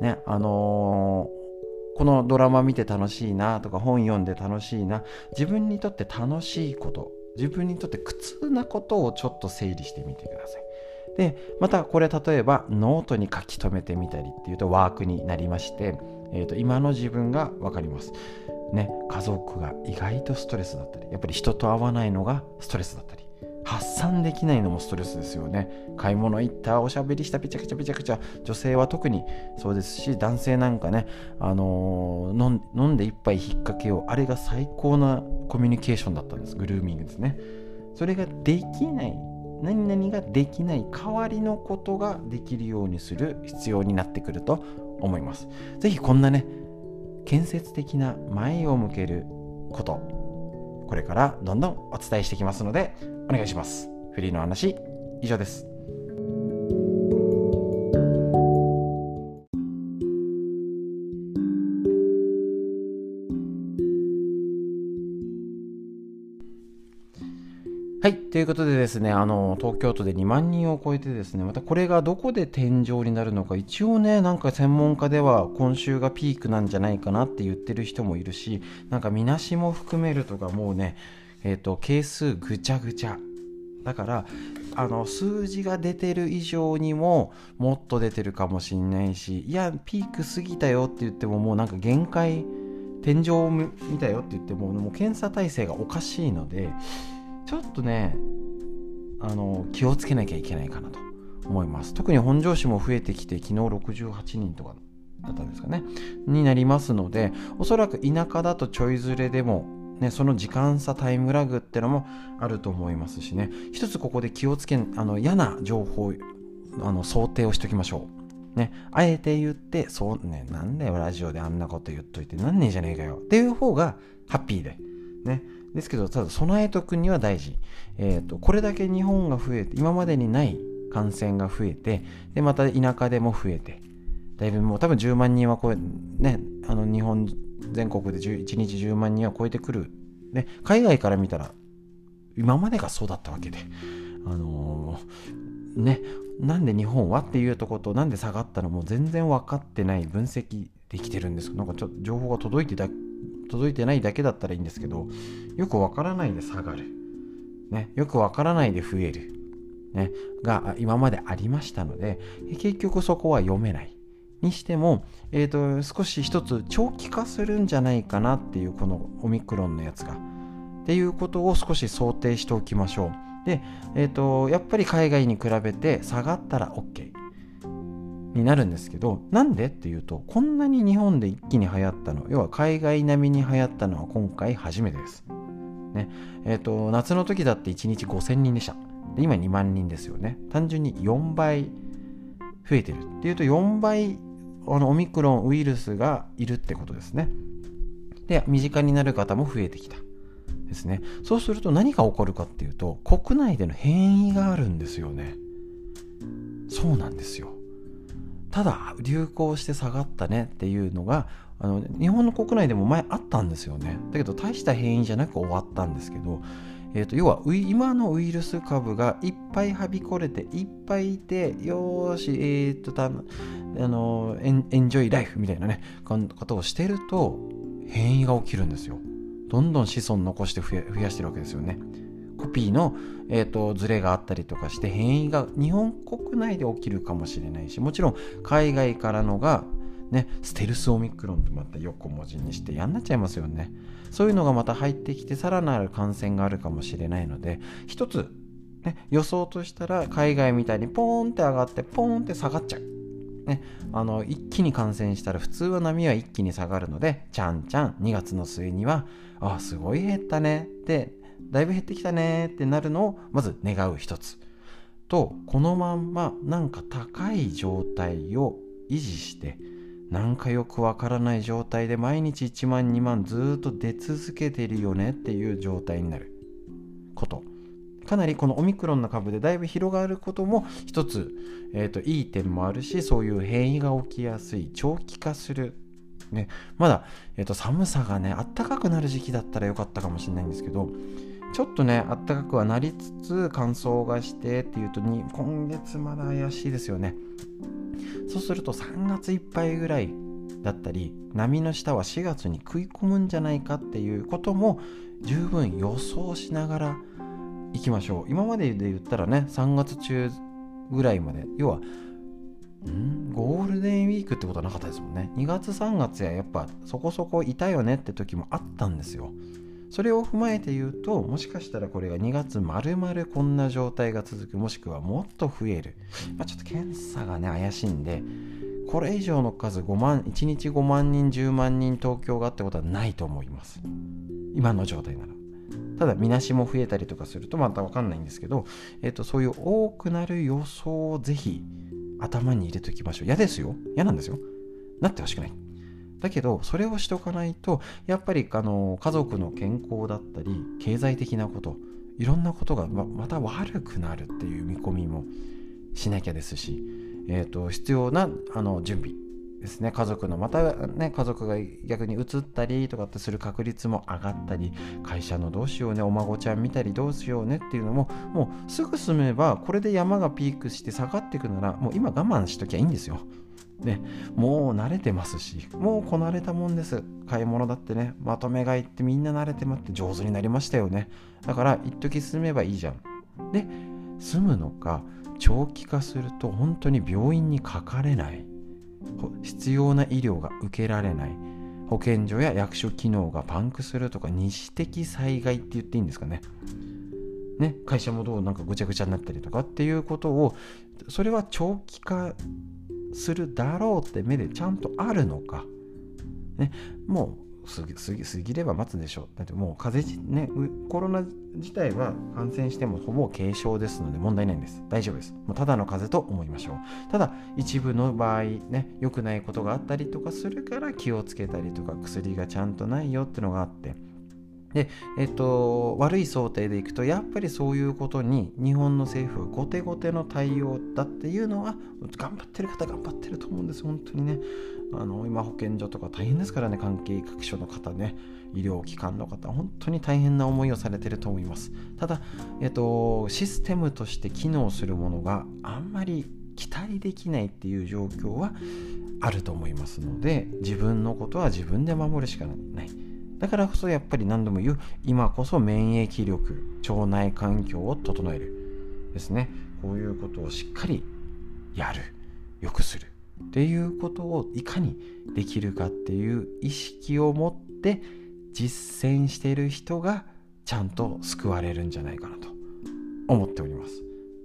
ねあのーこのドラマ見て楽しいなとか本読んで楽しいな。自分にとって楽しいこと自分にとって苦痛なことをちょっと整理してみてください。でまたこれ例えばノートに書き留めてみたりっていうとワークになりまして、えー、と今の自分が分かります。ね家族が意外とストレスだったりやっぱり人と会わないのがストレスだったり発散できないのもストレスですよね。買い物行ったおしゃべりしたぺちゃくちゃぺちゃくちゃ女性は特にそうですし男性なんかね、あのー、飲んで一杯引っ掛けようあれが最高なコミュニケーションだったんです。グルーミングですね。それができない何々ができない代わりのことができるようにする必要になってくると思います。是非こんなね建設的な前を向けること。これからどんどんお伝えしていきますのでお願いします。フリーの話以上です。はい。ということでですね、あの、東京都で2万人を超えてですね、またこれがどこで天井になるのか、一応ね、なんか専門家では今週がピークなんじゃないかなって言ってる人もいるし、なんかみなしも含めるとかもうね、えっ、ー、と、係数ぐちゃぐちゃ。だから、あの、数字が出てる以上にももっと出てるかもしんないし、いや、ピーク過ぎたよって言ってももうなんか限界、天井見たよって言っても、もう検査体制がおかしいので、ちょっとねあの気をつけなきゃいけないかなと思います。特に本庄市も増えてきて昨日68人とかだったんですかね。になりますのでおそらく田舎だとちょいずれでもね、その時間差タイムラグってのもあると思いますしね。一つここで気をつけあの嫌な情報あの想定をしておきましょう。ね、あえて言って、そうね、なんだよ、ラジオであんなこと言っといて、なんねえじゃねえかよ。っていう方がハッピーで、ね、ですけど、ただ備えとくには大事。えっ、ー、と、これだけ日本が増えて、今までにない感染が増えて、で、また田舎でも増えて、だいぶもう多分10万人は超え、ね、あの日本全国で1日10万人は超えてくる。ね、海外から見たら、今までがそうだったわけで、あのー、ね、なんで日本はっていうとこと、なんで下がったのも全然分かってない分析できてるんですなんかちょっと情報が届いてた届いてないだけだったらいいんですけどよくわからないで下がる、ね、よくわからないで増える、ね、が今までありましたので結局そこは読めない。にしても、えーと、少し一つ長期化するんじゃないかなっていうこのオミクロンのやつが。っていうことを少し想定しておきましょう。で、えーと、やっぱり海外に比べて下がったら OK になるんですけどなんでっていうとこんなに日本で一気に流行ったの要は海外並みに流行ったのは今回初めてです。ね。えーと、夏の時だって1日5000人でした。で今2万人ですよね。単純に4倍増えてる。っていうと4倍あのオミクロンウイルスがいるってことですね。で身近になる方も増えてきたですね。そうすると何が起こるかっていうと国内での変異があるんですよね。そうなんですよ。ただ流行して下がったねっていうのがあの日本の国内でも前あったんですよね。だけど大した変異じゃなく終わったんですけど、えーと、要は今のウイルス株がいっぱいはびこれていっぱいいてよーしえっ、ー、とたあのエンエンジョイライフみたいなねことをしてると変異が起きるんですよ。どんどん子孫残して増やしてるわけですよね。コピーの、えーと、ズレがあったりとかして変異が日本国内で起きるかもしれないしもちろん海外からのがね、ステルスオミクロンってまた横文字にして嫌になっちゃいますよね。そういうのがまた入ってきてさらなる感染があるかもしれないので一つ、ね、予想としたら海外みたいにポーンって上がってポーンって下がっちゃう。ね、あの一気に感染したら普通は波は一気に下がるのでちゃんちゃん2月の末にはあすごい減ったねってだいぶ減ってきたねってなるのをまず願う一つ。とこのまんまなんか高い状態を維持してなんかよくわからない状態で毎日1万2万ずっと出続けてるよねっていう状態になる。こと。かなりこのオミクロンの株でだいぶ広がることも一つ、えーと、いい点もあるしそういう変異が起きやすい長期化する。ね、まだ、えーと寒さがねあったかくなる時期だったらよかったかもしれないんですけどちょっとねあったかくはなりつつ乾燥がしてっていうとに今月まだ怪しいですよね。そうすると3月いっぱいぐらいだったり波の下は4月に食い込むんじゃないかっていうことも十分予想しながらいきましょう。今までで言ったらね3月中ぐらいまで要はん？ゴールデンウィークってことはなかったですもんね。2月3月ややっぱそこそこいたよねって時もあったんですよ。それを踏まえて言うともしかしたらこれが2月丸々こんな状態が続くもしくはもっと増える、まあ、ちょっと検査がね怪しいんでこれ以上の数5万1日5万人10万人東京がってことはないと思います。今の状態なら。ただみなしも増えたりとかするとまた分かんないんですけど、えー、とそういう多くなる予想をぜひ頭に入れておきましょう。嫌ですよ。嫌なんですよ。なってほしくない。だけどそれをしておかないとやっぱりあの家族の健康だったり経済的なこといろんなことがままた悪くなるっていう見込みもしなきゃですし、えーと、必要なあの準備ですね。家族のまたね家族が逆に移ったりとかってする確率も上がったり会社のどうしようねお孫ちゃん見たりどうしようねっていうのももうすぐ住めばこれで山がピークして下がっていくならもう今我慢しときゃいいんですよ。ね、もう慣れてますし、もうこなれたもんです。買い物だってね、まとめ買いってみんな慣れてまって上手になりましたよね。だから、一時住めばいいじゃん。で、住むのか、長期化すると本当に病院にかかれない。必要な医療が受けられない。保健所や役所機能がパンクするとか、二次的災害って言っていいんですかね。ね、会社もどうなんかぐちゃぐちゃになったりとかっていうことをそれは長期化するだろうって目でちゃんとあるのか、ね、もう過ぎ過ぎ過ぎれば待つでしょう。だってもう風邪ねコロナ自体は感染してもほぼ軽症ですので問題ないんです。大丈夫です。もうただの風邪と思いましょう。ただ一部の場合ね良くないことがあったりとかするから気をつけたりとか薬がちゃんとないよってのがあってで、えっと、悪い想定でいくとやっぱりそういうことに日本の政府後手後手の対応だっていうのは頑張ってる方頑張ってると思うんです。本当にね。あの今保健所とか大変ですからね。関係各所の方ね。医療機関の方本当に大変な思いをされてると思います。ただ、えっと、システムとして機能するものがあんまり期待できないっていう状況はあると思いますので自分のことは自分で守るしかない。だからこそやっぱり何度も言う今こそ免疫力腸内環境を整えるですね。こういうことをしっかりやる良くする。っていうことをいかにできるかっていう意識を持って実践している人がちゃんと救われるんじゃないかなと思っております。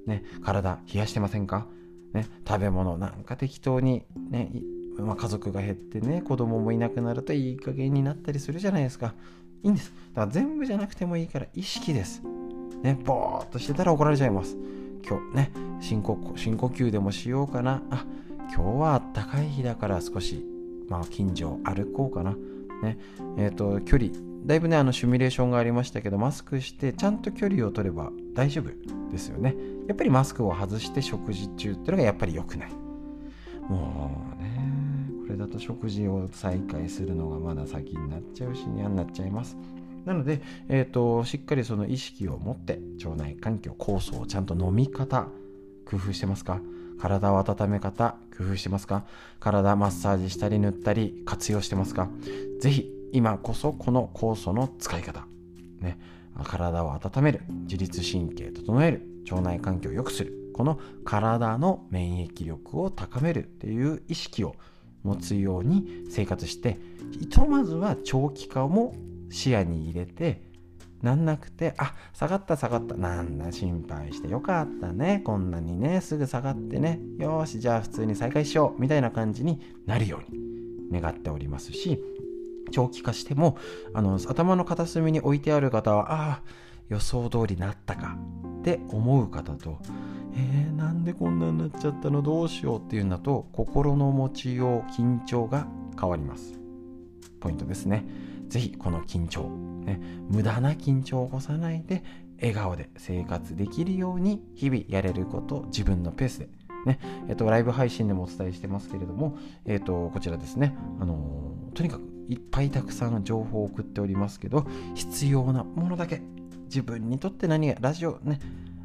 ね、体冷やしてませんか？ね、食べ物なんか適当にね、まあ、家族が減ってね子供もいなくなるといい加減になったりするじゃないですか。いいんです。だから全部じゃなくてもいいから意識です。ねぼーっとしてたら怒られちゃいます。今日ね深呼深呼吸でもしようかな。あ今日はあったかい日だから少しまあ近所を歩こうかな。ねえっ、ー、と距離。だいぶねあのシミュレーションがありましたけどマスクしてちゃんと距離を取れば大丈夫ですよね。やっぱりマスクを外して食事中っていうのがやっぱり良くない。もうれだと食事を再開するのがまだ先になっちゃうしにゃんなっちゃいます。なので、えーと、しっかりその意識を持って腸内環境酵素をちゃんと飲み方工夫してますか？体を温め方工夫してますか？体マッサージしたり塗ったり活用してますか？ぜひ今こそこの酵素の使い方ね体を温める自律神経整える腸内環境を良くするこの体の免疫力を高めるっていう意識を持つように生活してひとまずは長期化も視野に入れてなんなくてあ下がった下がった。なんだ心配してよかったね。こんなにねすぐ下がってね。よしじゃあ普通に再開しよう。みたいな感じになるように願っておりますし長期化してもあの頭の片隅に置いてある方はああ予想通りなったか。って思う方とえー、なんでこんなになっちゃったの？どうしようっていうんだと心の持ちよう緊張が変わります。ポイントですね。ぜひこの緊張、ね、無駄な緊張を起こさないで笑顔で生活できるように日々やれること自分のペースでね。えっと、ライブ配信でもお伝えしてますけれども、えっと、こちらですね、あのー、とにかくいっぱいたくさん情報を送っておりますけど必要なものだけ自分にとって何がラジオね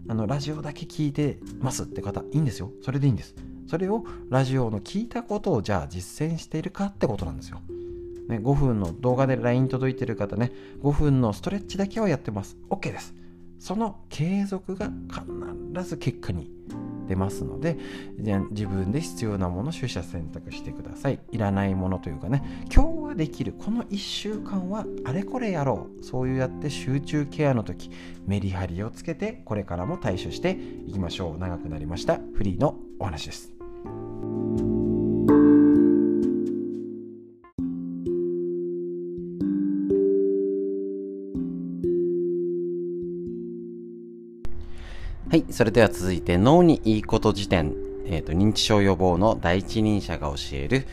あのラジオだけ聞いてますって方いいんですよそれでいいんですそれをラジオの聞いたことをじゃあ実践しているかってことなんですよね、5分の動画で LINE 届いてる方ね、5分のストレッチだけはやってます。OK です。その継続が必ず結果に出ますので、自分で必要なもの取捨選択してください。いらないものというかね、今日はできる、この1週間はあれこれやろう。そういうやって集中ケアの時、メリハリをつけて、これからも対処していきましょう。長くなりました。フリーのお話です。はい。それでは続いて、脳にいいこと辞典。え、ー、と、認知症予防の第一人者が教える、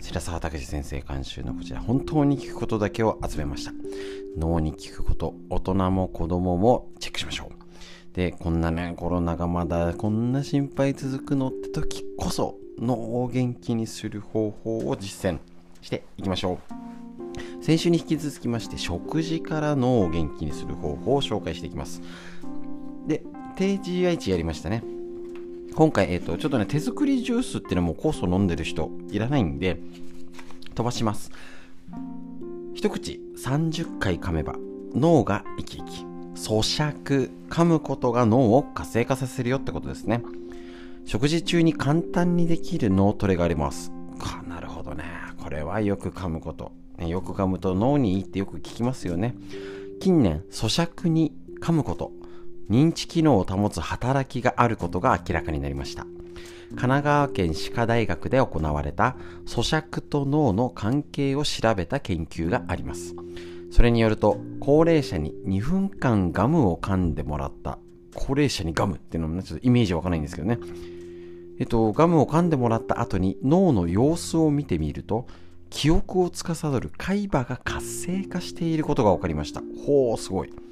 白沢拓司先生監修のこちら、本当に聞くことだけを集めました。脳に聞くこと、大人も子供もチェックしましょう。で、こんなね、コロナがまだこんな心配続くのって時こそ、脳を元気にする方法を実践していきましょう。先週に引き続きまして、食事から脳を元気にする方法を紹介していきます。で、低 GI 値やりましたね。今回、えっ、ー、と、ちょっとね、手作りジュースっていうのも酵素飲んでる人いらないんで、飛ばします。一口30回噛めば脳が生き生き。咀嚼、噛むことが脳を活性化させるよってことですね。食事中に簡単にできる脳トレがあります。かなるほどね。これはよく噛むこと。ね、よく噛むと脳にいいってよく聞きますよね。近年、咀嚼に噛むこと認知機能を保つ働きがあることが明らかになりました。神奈川県歯科大学で行われた咀嚼と脳の関係を調べた研究があります。それによると高齢者に2分間ガムを噛んでもらった。高齢者にガムっていうのもねちょっとイメージわかんないんですけどね。えっとガムを噛んでもらった後に脳の様子を見てみると記憶を司る海馬が活性化していることが分かりました。ほうすごい。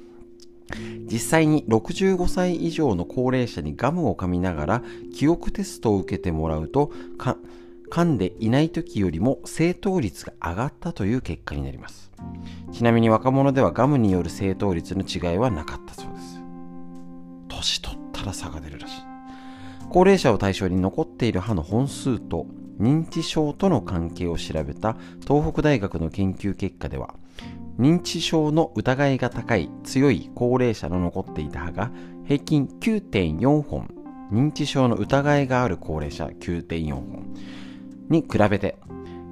実際に65歳以上の高齢者にガムを噛みながら記憶テストを受けてもらうと噛んでいない時よりも正答率が上がったという結果になります。ちなみに若者ではガムによる正答率の違いはなかったそうです。年取ったら差が出るらしい。高齢者を対象に残っている歯の本数と認知症との関係を調べた東北大学の研究結果では認知症の疑いが高い強い高齢者の残っていた歯が平均9.4本。認知症の疑いがある高齢者9.4本。に比べて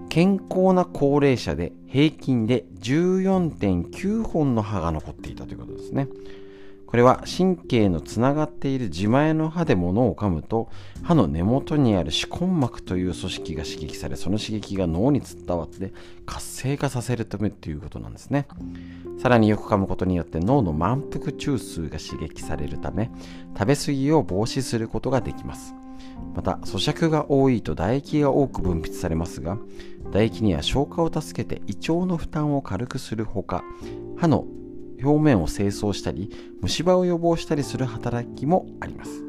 健康な高齢者で平均で14.9本の歯が残っていたということですね。これは神経のつながっている自前の歯で物を噛むと歯の根元にある歯根膜という組織が刺激されその刺激が脳に伝わって活性化させるためということなんですね。さらによく噛むことによって脳の満腹中枢が刺激されるため食べ過ぎを防止することができます。また咀嚼が多いと唾液が多く分泌されますが唾液には消化を助けて胃腸の負担を軽くするほか歯の表面を清掃したり虫歯を予防したりする働きもあります。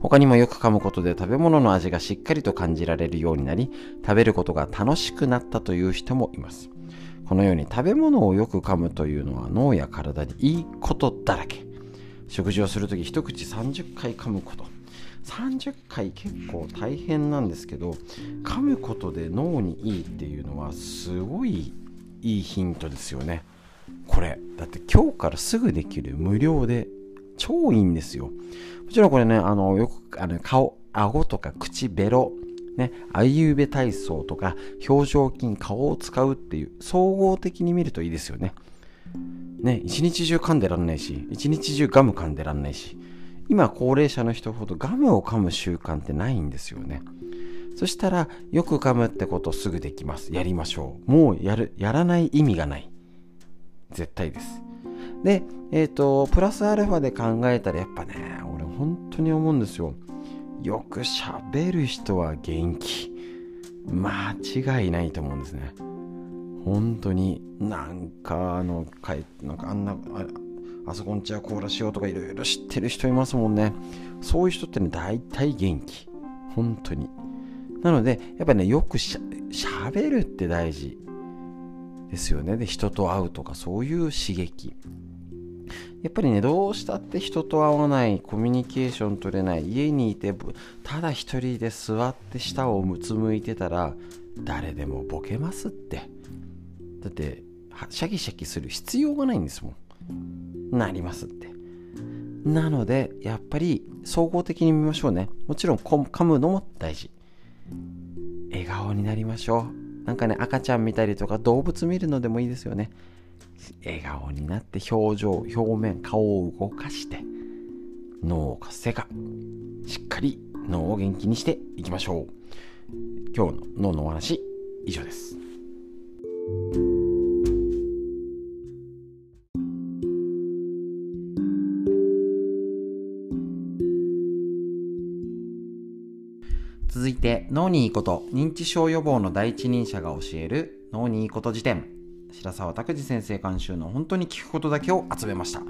他にもよく噛むことで食べ物の味がしっかりと感じられるようになり食べることが楽しくなったという人もいます。このように食べ物をよく噛むというのは脳や体にいいことだらけ。食事をするとき一口30回噛むこと。30回結構大変なんですけど噛むことで脳にいいっていうのはすごいいいヒントですよね。これ。だって今日からすぐできる無料で超いいんですよ。もちろんこれねあのよくあの顔顎とか口ベロね、あいうべ体操とか表情筋顔を使うっていう総合的に見るといいですよね。ね一日中噛んでらんないし一日中ガム噛んでらんないし今高齢者の人ほどガムを噛む習慣ってないんですよね。そしたらよく噛むってことすぐできます。やりましょう。もうやるやらない意味がない。絶対です。で、えっ、ー、と、プラスアルファで考えたらやっぱね、俺本当に思うんですよ。よく喋る人は元気。間違いないと思うんですね。本当になんかあの、かいなんかあんな、ああそこんちはコーラしようとかいろいろ知ってる人いますもんね。そういう人ってね、大体元気。本当に。なので、やっぱね、よくしゃべるって大事。ですよね。で人と会うとかそういう刺激。やっぱりねどうしたって人と会わないコミュニケーション取れない家にいてただ一人で座って舌をむつむいてたら誰でもボケますって。だってシャキシャキする必要がないんですもん。なりますって。なのでやっぱり総合的に見ましょうね。もちろん噛むのも大事。笑顔になりましょう。なんかね、赤ちゃん見たりとか動物見るのでもいいですよね。笑顔になって表情、表面、顔を動かして、脳活性化。しっかり脳を元気にしていきましょう。今日の脳のお話、以上です。続いて脳にいいこと認知症予防の第一人者が教える脳にいいこと辞典。白沢拓司先生監修の本当に聞くことだけを集めました。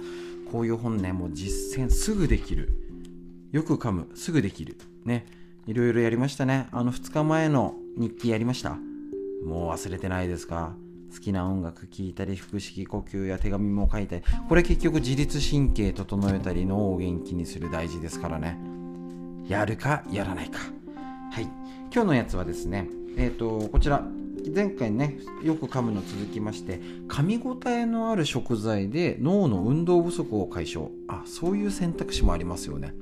こういう本ねもう実践すぐできる。よく噛む。すぐできる。ね。いろいろやりましたね。あの2日前の日記やりました。もう忘れてないですか。好きな音楽聴いたり腹式呼吸や手紙も書いたり。これ結局自律神経整えたり脳を元気にする大事ですからね。やるかやらないか。はい、今日のやつはですね、えーと、こちら前回ねよく噛むの続きまして噛み応えのある食材で脳の運動不足を解消。あそういう選択肢もありますよね。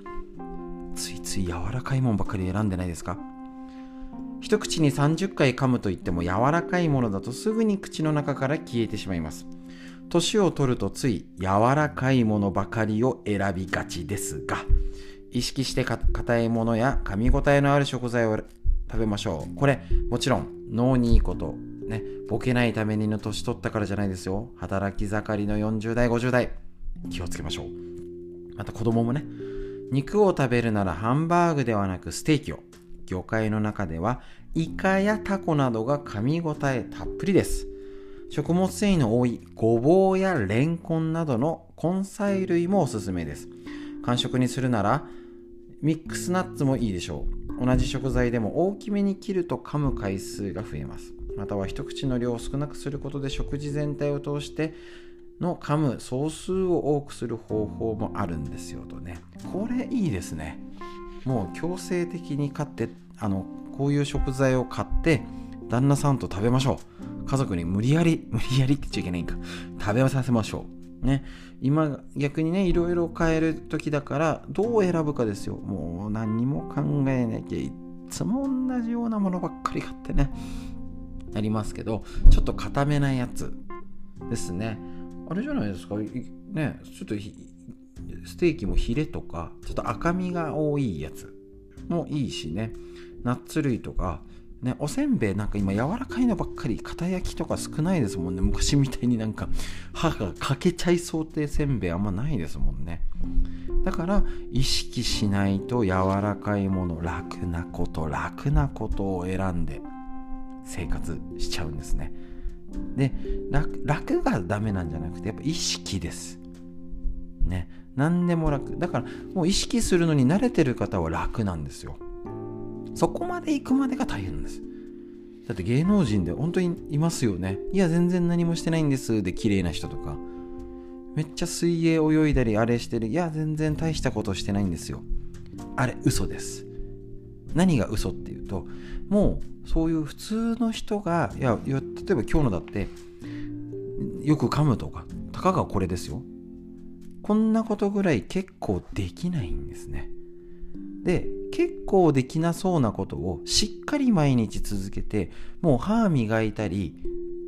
ついつい柔らかいもんばかり選んでないですか？一口に30回噛むといっても柔らかいものだとすぐに口の中から消えてしまいます。年を取るとつい柔らかいものばかりを選びがちですが意識して硬いものや噛み応えのある食材を食べましょう。これ、もちろん脳にいいこと、ね、ボケないためにの年取ったからじゃないですよ。働き盛りの40代、50代、気をつけましょう。また子供もね、肉を食べるならハンバーグではなくステーキを。魚介の中ではイカやタコなどが噛み応えたっぷりです。食物繊維の多いごぼうやレンコンなどの根菜類もおすすめです。完食にするならミックスナッツもいいでしょ。う同じ食材でも大きめに切ると噛む回数が増えます。または一口の量を少なくすることで食事全体を通しての噛む総数を多くする方法もあるんですよとね。これいいですね。もう強制的に買ってあのこういう食材を買って旦那さんと食べましょう。家族に無理やり無理やりって言っちゃいけないんか。食べさせましょう。ね。今逆にねいろいろ変える時だからどう選ぶかですよ。もう何にも考えなきゃいつも同じようなものばっかり買ってねありますけどちょっと固めなやつですね。あれじゃないですか？ねちょっとステーキもヒレとかちょっと赤身が多いやつもいいしね。ナッツ類とかね、おせんべいなんか今柔らかいのばっかり片焼きとか少ないですもんね。昔みたいになんか歯が欠けちゃいそうってせんべいあんまないですもんね。だから意識しないと柔らかいもの楽なこと楽なことを選んで生活しちゃうんですね。で楽楽がダメなんじゃなくてやっぱ意識です。ね。何でも楽。だからもう意識するのに慣れてる方は楽なんですよ。そこまで行くまでが大変なんです。だって芸能人で本当にいますよね。いや全然何もしてないんですで綺麗な人とか。めっちゃ水泳泳いだりあれしてる。いや全然大したことしてないんですよ。あれ嘘です。何が嘘っていうともうそういう普通の人がいや例えば今日のだってよく噛むとかたかがこれですよ。こんなことぐらい結構できないんですね。で結構できなそうなことをしっかり毎日続けてもう歯磨いたり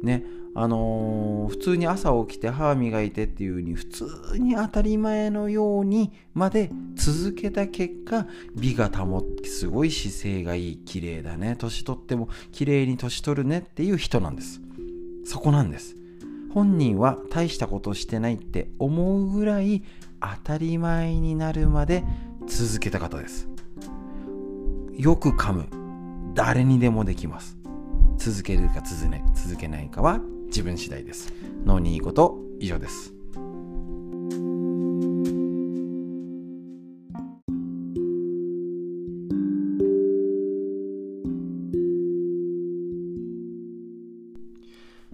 ねあのー、普通に朝起きて歯磨いてっていう風に普通に当たり前のようにまで続けた結果美が保ってすごい姿勢がいい。綺麗だね。年取っても綺麗に年取るねっていう人なんです。そこなんです。本人は大したことしてないって思うぐらい当たり前になるまで続けた方です。よく噛む。誰にでもできます。続けるか続,、ね、続けないかは自分次第です。脳にいいこと以上です。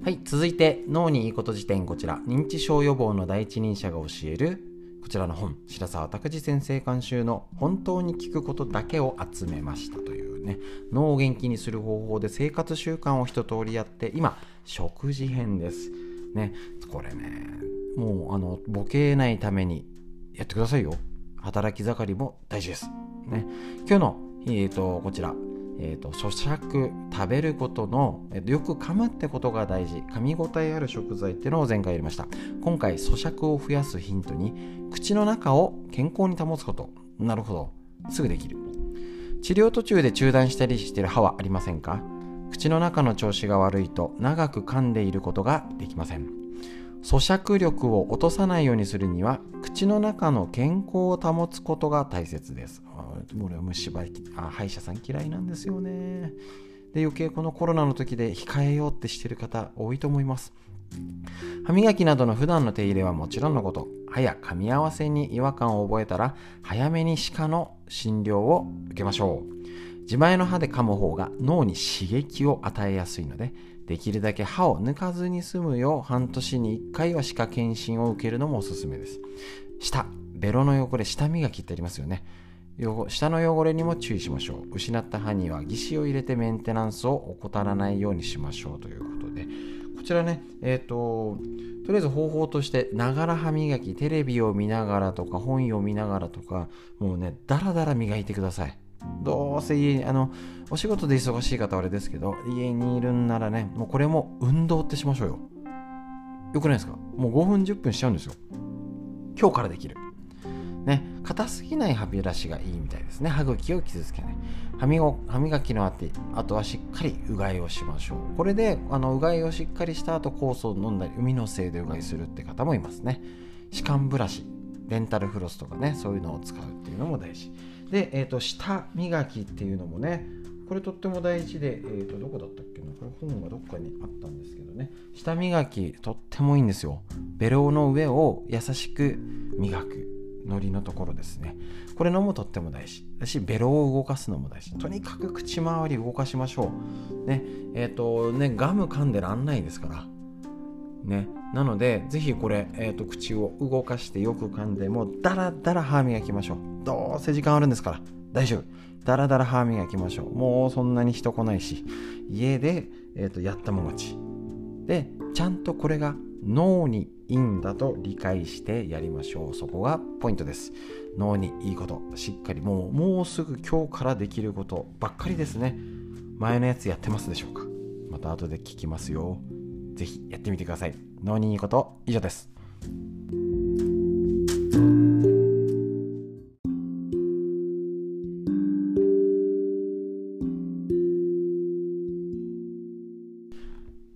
はい続いて脳にいいこと辞典こちら。認知症予防の第一人者が教えるこちらの本白沢拓司先生監修の「本当に聞くことだけを集めました」というね。脳を元気にする方法で生活習慣を一通りやって今食事編です。ね。これねもうあのボケないためにやってくださいよ。働き盛りも大事です。ね。今日のえーとこちら。えーと、咀嚼食べることの、えーと、よく噛むってことが大事。噛み応えある食材っていうのを前回やりました。今回咀嚼を増やすヒントに口の中を健康に保つこと。なるほど。すぐできる。治療途中で中断したりしてる歯はありませんか？口の中の調子が悪いと長く噛んでいることができません。咀嚼力を落とさないようにするには口の中の健康を保つことが大切です。俺は虫歯あ歯医者さん嫌いなんですよね。で余計このコロナの時で控えようってしてる方多いと思います。歯磨きなどの普段の手入れはもちろんのこと。歯や噛み合わせに違和感を覚えたら早めに歯科の診療を受けましょう。自前の歯で噛む方が脳に刺激を与えやすいのでできるだけ歯を抜かずに済むよう半年に1回は歯科検診を受けるのもおすすめです。舌ベロの汚れ舌磨きってありますよね。下の汚れにも注意しましょう。失った歯には義歯を入れてメンテナンスを怠らないようにしましょうということで。こちらねえっ、ー、ととりあえず方法としてながら歯磨きテレビを見ながらとか本読みながらとかもうねだらだら磨いてください。どうせ家にあのお仕事で忙しい方はあれですけど家にいるんならねもうこれも運動ってしましょうよよくないですか？もう5分10分しちゃうんですよ今日からできるね、硬すぎない歯ブラシがいいみたいですね。歯茎を傷つけない。歯磨歯磨きのあてあとはしっかりうがいをしましょう。これであのうがいをしっかりした後酵素を飲んだり海のせいでうがいするって方もいますね。歯間ブラシ、デンタルフロスとかね、そういうのを使うっていうのも大事。で、えーと、舌磨きっていうのもね、これとっても大事で、えーと、どこだったっけな？これ本がどっかにあったんですけどね。舌磨きとってもいいんですよ。ベロの上を優しく磨く。のりのところですねこれのもとっても大事だしベロを動かすのも大事とにかく口周り動かしましょうねえっ、ー、とねガム噛んでらんないですからね。なのでぜひこれ、えーと、口を動かしてよく噛んでもうダラダラ歯磨きましょう。どうせ時間あるんですから。大丈夫。ダラダラ歯磨きましょう。もうそんなに人来ないし。家で、えーとやったものち。でちゃんとこれが脳にいいんだと理解してやりましょう。そこがポイントです。脳にいいこと。しっかり。もうもうすぐ今日からできることばっかりですね。前のやつやってますでしょうか。また後で聞きますよ。ぜひやってみてください。脳にいいこと以上です。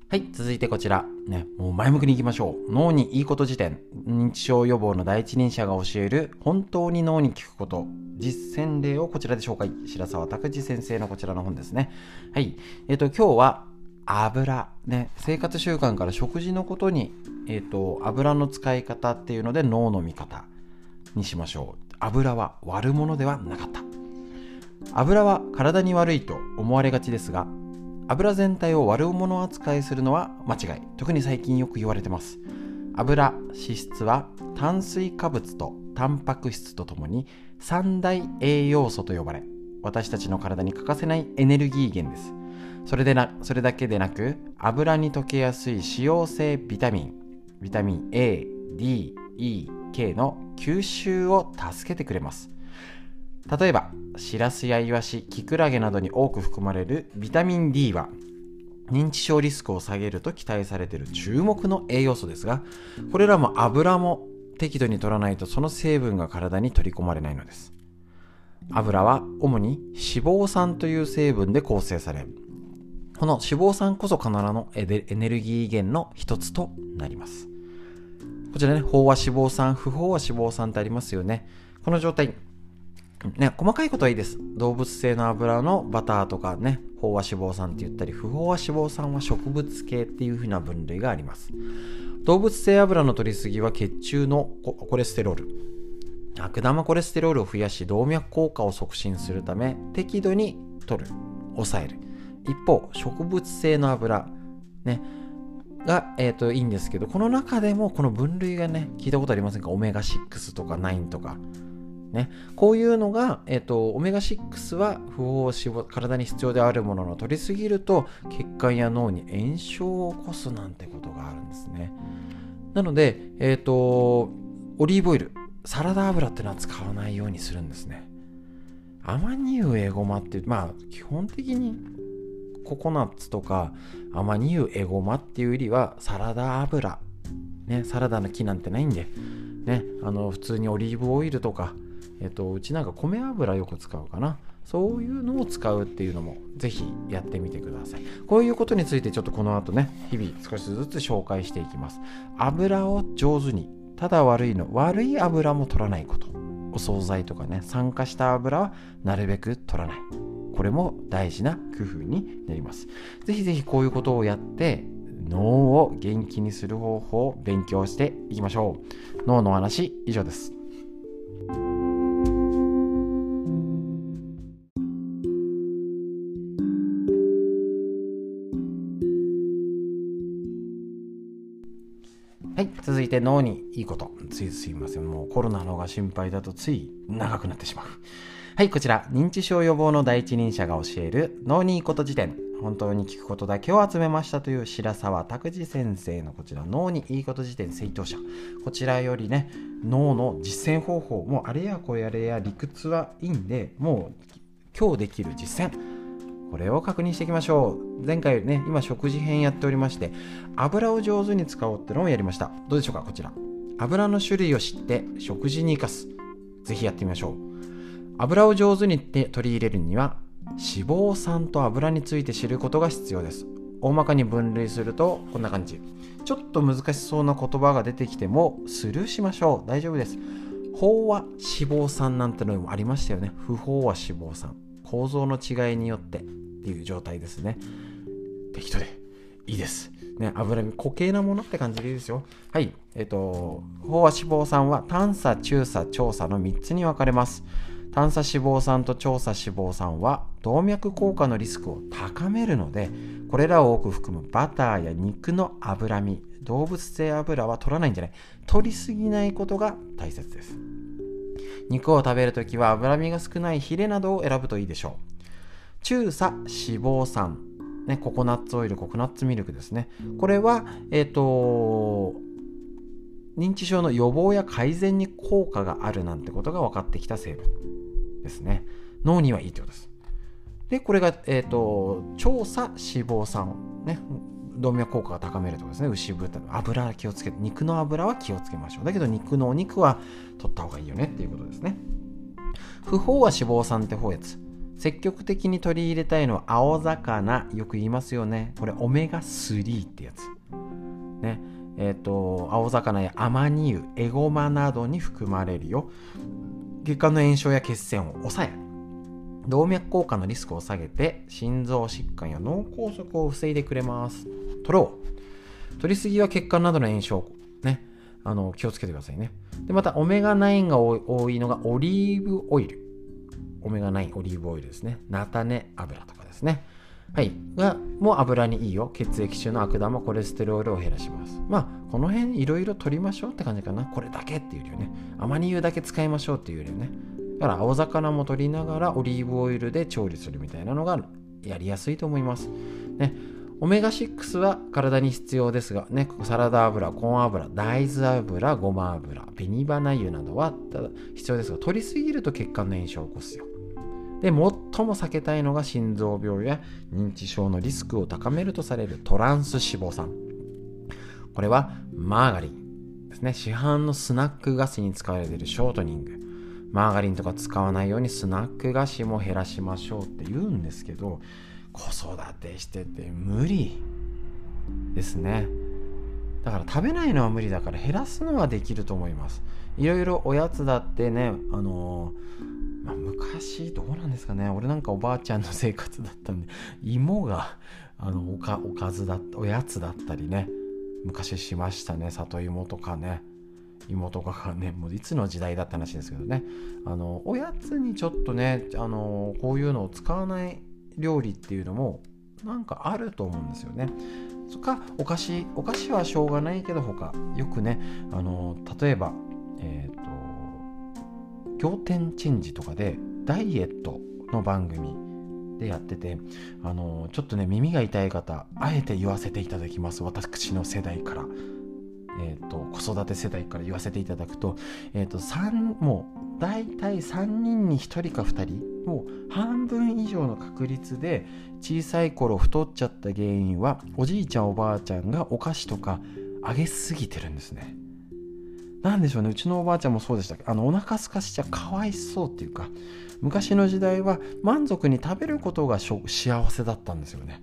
はい、続いてこちら。ね、もう前向きにいきましょう。脳にいいこと辞典。認知症予防の第一人者が教える本当に脳に効くこと。実践例をこちらで紹介。白沢拓司先生のこちらの本ですね。はい。えっ、ー、と、今日は油。ね、生活習慣から食事のことに、えっ、ー、と、油の使い方っていうので脳の見方にしましょう。油は悪者ではなかった。油は体に悪いと思われがちですが、油全体を悪者扱いするのは間違い特に最近よく言われてます油脂質は炭水化物とタンパク質とともに三大栄養素と呼ばれ私たちの体に欠かせないエネルギー源ですそれでなそれだけでなく油に溶けやすい脂溶性ビタミンビタミン A、D、E、K の吸収を助けてくれます。例えばシラスやイワシキクラゲなどに多く含まれるビタミン D は認知症リスクを下げると期待されている注目の栄養素ですがこれらも油も適度に取らないとその成分が体に取り込まれないのです。油は主に脂肪酸という成分で構成されこの脂肪酸こそ必ずのエネルギー源の一つとなりますこちらね飽和脂肪酸不飽和脂肪酸ってありますよねこの状態ね、細かいことはいいです。動物性の油のバターとかね、飽和脂肪酸って言ったり、不飽和脂肪酸は植物系っていう風な分類があります。動物性油の取りすぎは血中のコレステロール、悪玉コレステロールを増やし動脈硬化を促進するため適度に取る、抑える。一方、植物性の油、ね、が、えーといいんですけど、この中でもこの分類がね、聞いたことありませんか？オメガ6とか9とか。ね、こういうのが、えっと、オメガ6は不飽和脂肪体に必要であるものの取りすぎると血管や脳に炎症を起こすなんてことがあるんですね。なので、えっと、オリーブオイルサラダ油ってのは使わないようにするんですね。アマニ油エゴマってまあ基本的にココナッツとかアマニ油エゴマっていうよりはサラダ油ねサラダの木なんてないんでねあの普通にオリーブオイルとかえっと、うちなんか米油よく使うかな。そういうのを使うっていうのもぜひやってみてください。こういうことについてちょっとこの後ね、日々少しずつ紹介していきます。油を上手に、ただ悪いの、悪い油も取らないこと。お惣菜とかね、酸化した油はなるべく取らない。これも大事な工夫になります。ぜひぜひこういうことをやって、脳を元気にする方法を勉強していきましょう。脳の話以上です。はい、続いて脳にいいこと。ついすいません。もうコロナの方が心配だとつい長くなってしまう。はい、こちら、認知症予防の第一人者が教える脳にいいこと辞典。本当に聞くことだけを集めましたという白沢拓司先生のこちら脳にいいこと辞典正当者。こちらよりね脳の実践方法もうあれやこれやれや理屈はいいんでもう今日できる実践。これを確認していきましょう。前回ね今食事編やっておりまして油を上手に使おうってのをやりました。どうでしょうかこちら。油の種類を知って食事に生かす。ぜひやってみましょう。油を上手に取り入れるには脂肪酸と油について知ることが必要です。大まかに分類するとこんな感じ。ちょっと難しそうな言葉が出てきてもスルーしましょう。大丈夫です。飽和脂肪酸なんてのもありましたよね。不飽和脂肪酸。構造の違いによってっていう状態ですね。適当でいいです。ね、油身固形なものって感じでいいですよ。はい。えっ、と、飽和脂肪酸は短鎖、中鎖、長鎖の3つに分かれます。短鎖脂肪酸と長鎖脂肪酸は動脈硬化のリスクを高めるので、これらを多く含むバターや肉の脂身、動物性油は取らないんじゃない。取りすぎないことが大切です。肉を食べるときは脂身が少ないヒレなどを選ぶといいでしょう。中鎖脂肪酸、ね、ココナッツオイル、ココナッツミルクですね。これは、えっ、ー、と、認知症の予防や改善に効果があるなんてことが分かってきた成分ですね。脳にはいいってことです。で、これが、えっ、ー、と、調査脂肪酸、ね、動脈硬化が高めるとかですね、牛豚の油気をつけて、肉の油は気をつけましょう。だけど肉のお肉は取った方がいいよねっていうことですね。不飽和脂肪酸って方やつ。積極的に取り入れたいのは青魚よく言いますよねこれオメガ3ってやつねえっ、ー、と青魚やアマニ油エゴマなどに含まれるよ。血管の炎症や血栓を抑え動脈硬化のリスクを下げて心臓疾患や脳梗塞を防いでくれます。取ろう。取りすぎは血管などの炎症ねあの気をつけてくださいね。でまたオメガ9が多いのがオリーブオイル。オメガ9オリーブオイルですね。菜種油とかですね。はい。がもう油にいいよ。血液中の悪玉コレステロールを減らします。まあこの辺いろいろ取りましょうって感じかな。これだけっていうよりはねアマニ油だけ使いましょうっていうよりね。だから青魚も取りながらオリーブオイルで調理するみたいなのがやりやすいと思います。ね。オメガ6は体に必要ですが、ね、サラダ油、コーン油、大豆油、ごま油、紅花油などは必要ですが、取りすぎると血管の炎症を起こすよ。で、最も避けたいのが心臓病や認知症のリスクを高めるとされるトランス脂肪酸。これはマーガリンですね。市販のスナック菓子に使われているショートニング。マーガリンとか使わないようにスナック菓子も減らしましょうって言うんですけど、子育てしてて無理ですねだから食べないのは無理だから減らすのはできると思いますいろいろおやつだってねあのー、まあ、昔どうなんですかね。俺なんかおばあちゃんの生活だったんで芋があのおかおかずだおやつだったりね昔しましたね。里芋とかね。芋とかがねもういつの時代だった話ですけどね。あのおやつにちょっとねあのこういうのを使わない料理っていうのもなんかあると思うんですよね。そっかお菓子お菓子はしょうがないけど他よくねあの例えばえっ、ー、と仰天チェンジとかでダイエットの番組でやっててあのちょっとね耳が痛い方あえて言わせていただきます私の世代から。えーと、子育て世代から言わせていただくと,、えーと、ともう大体3人に1人か2人もう半分以上の確率で小さい頃太っちゃった原因はおじいちゃんおばあちゃんがお菓子とかあげすぎてるんですねなんでしょうね。うちのおばあちゃんもそうでしたあのお腹すかしちゃかわいそうっていうか昔の時代は満足に食べることが幸せだったんですよね。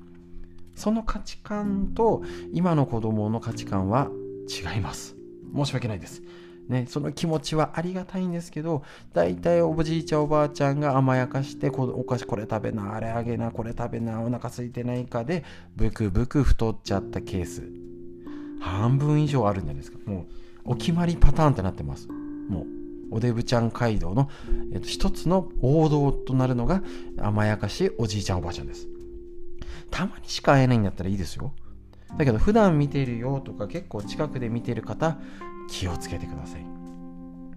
その価値観と今の子供の価値観は違います。申し訳ないです。ね、その気持ちはありがたいんですけど大体おじいちゃんおばあちゃんが甘やかしてお菓子これ食べなあれあげなこれ食べなお腹空いてないかでブクブク太っちゃったケース。半分以上あるんじゃないですか。もうお決まりパターンってなってます。もうおデブちゃん街道の、えっと、一つの王道となるのが甘やかしおじいちゃんおばあちゃんです。たまにしか会えないんだったらいいですよ。だけど普段見てるよとか結構近くで見てる方気をつけてください。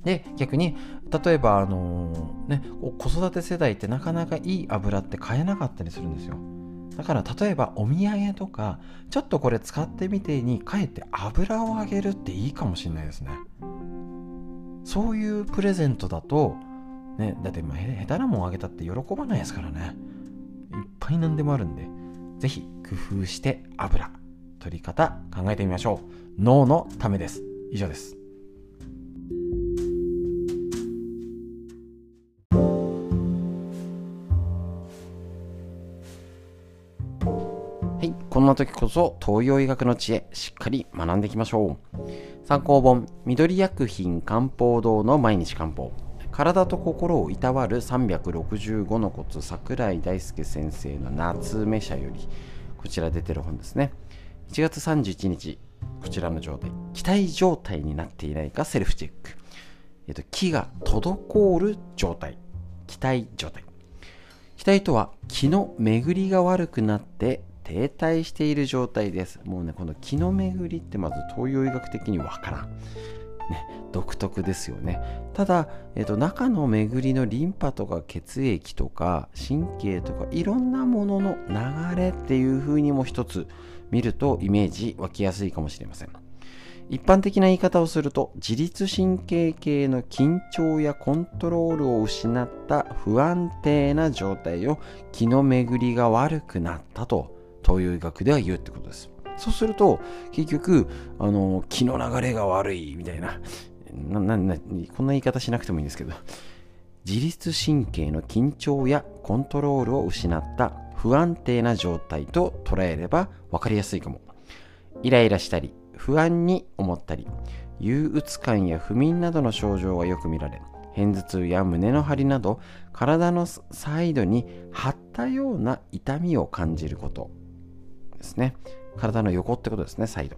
で逆に例えばあのー、ね子育て世代ってなかなかいい油って買えなかったりするんですよ。だから例えばお土産とかちょっとこれ使ってみてにかえって油をあげるっていいかもしれないですね。そういうプレゼントだとねだってまあ下手なもんあげたって喜ばないですからね。いっぱい何でもあるんで是非工夫して油取り方考えてみましょう。脳のためです。以上です。んな時こそ東洋医学の知恵しっかり学んでいきましょう。参考本緑薬品漢方堂の毎日漢方。体と心をいたわる365のコツ桜井大輔先生の夏目社よりこちら出てる本ですね。1月31日こちらの状態。気体状態になっていないかセルフチェック、えっと、気が滞る状態。気体状態。気体とは気の巡りが悪くなって停滞している状態です。もうねこの気の巡りってまず東洋医学的にわからん。ね、独特ですよね。ただ、えっと、中の巡りのリンパとか血液とか神経とかいろんなものの流れっていう風にも一つ見るとイメージ湧きやすいかもしれません。一般的な言い方をすると自律神経系の緊張やコントロールを失った不安定な状態を気の巡りが悪くなったと東洋医学では言うってことです。そうすると結局あの気の流れが悪いみたいな。なななこんな言い方しなくてもいいんですけど。自律神経の緊張やコントロールを失った不安定な状態と捉えれば分かりやすいかも。イライラしたり不安に思ったり憂鬱感や不眠などの症状がよく見られ片頭痛や胸の張りなど体のサイドに張ったような痛みを感じること。ですね。体の横ってことですねサイド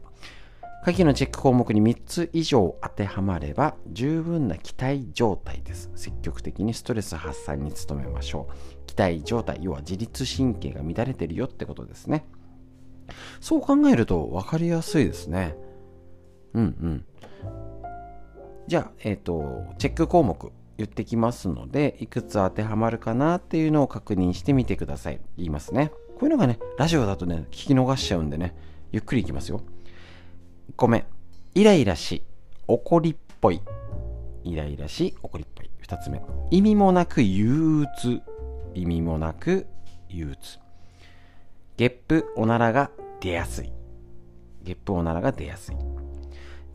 下記のチェック項目に3つ以上当てはまれば十分な期待状態です。積極的にストレス発散に努めましょう。期待状態要は自律神経が乱れてるよってことですね。そう考えると分かりやすいですね。うんうん。じゃあ、えっ、ー、と、チェック項目言ってきますので、いくつ当てはまるかなっていうのを確認してみてください。言いますね。こういうのがね、ラジオだとね、聞き逃しちゃうんでね、ゆっくりいきますよ。1個目、イライラし、怒りっぽい。イライラし、怒りっぽい。2つ目、意味もなく憂鬱。意味もなく憂鬱。ゲップ、おならが出やすい。ゲップ、おならが出やすい。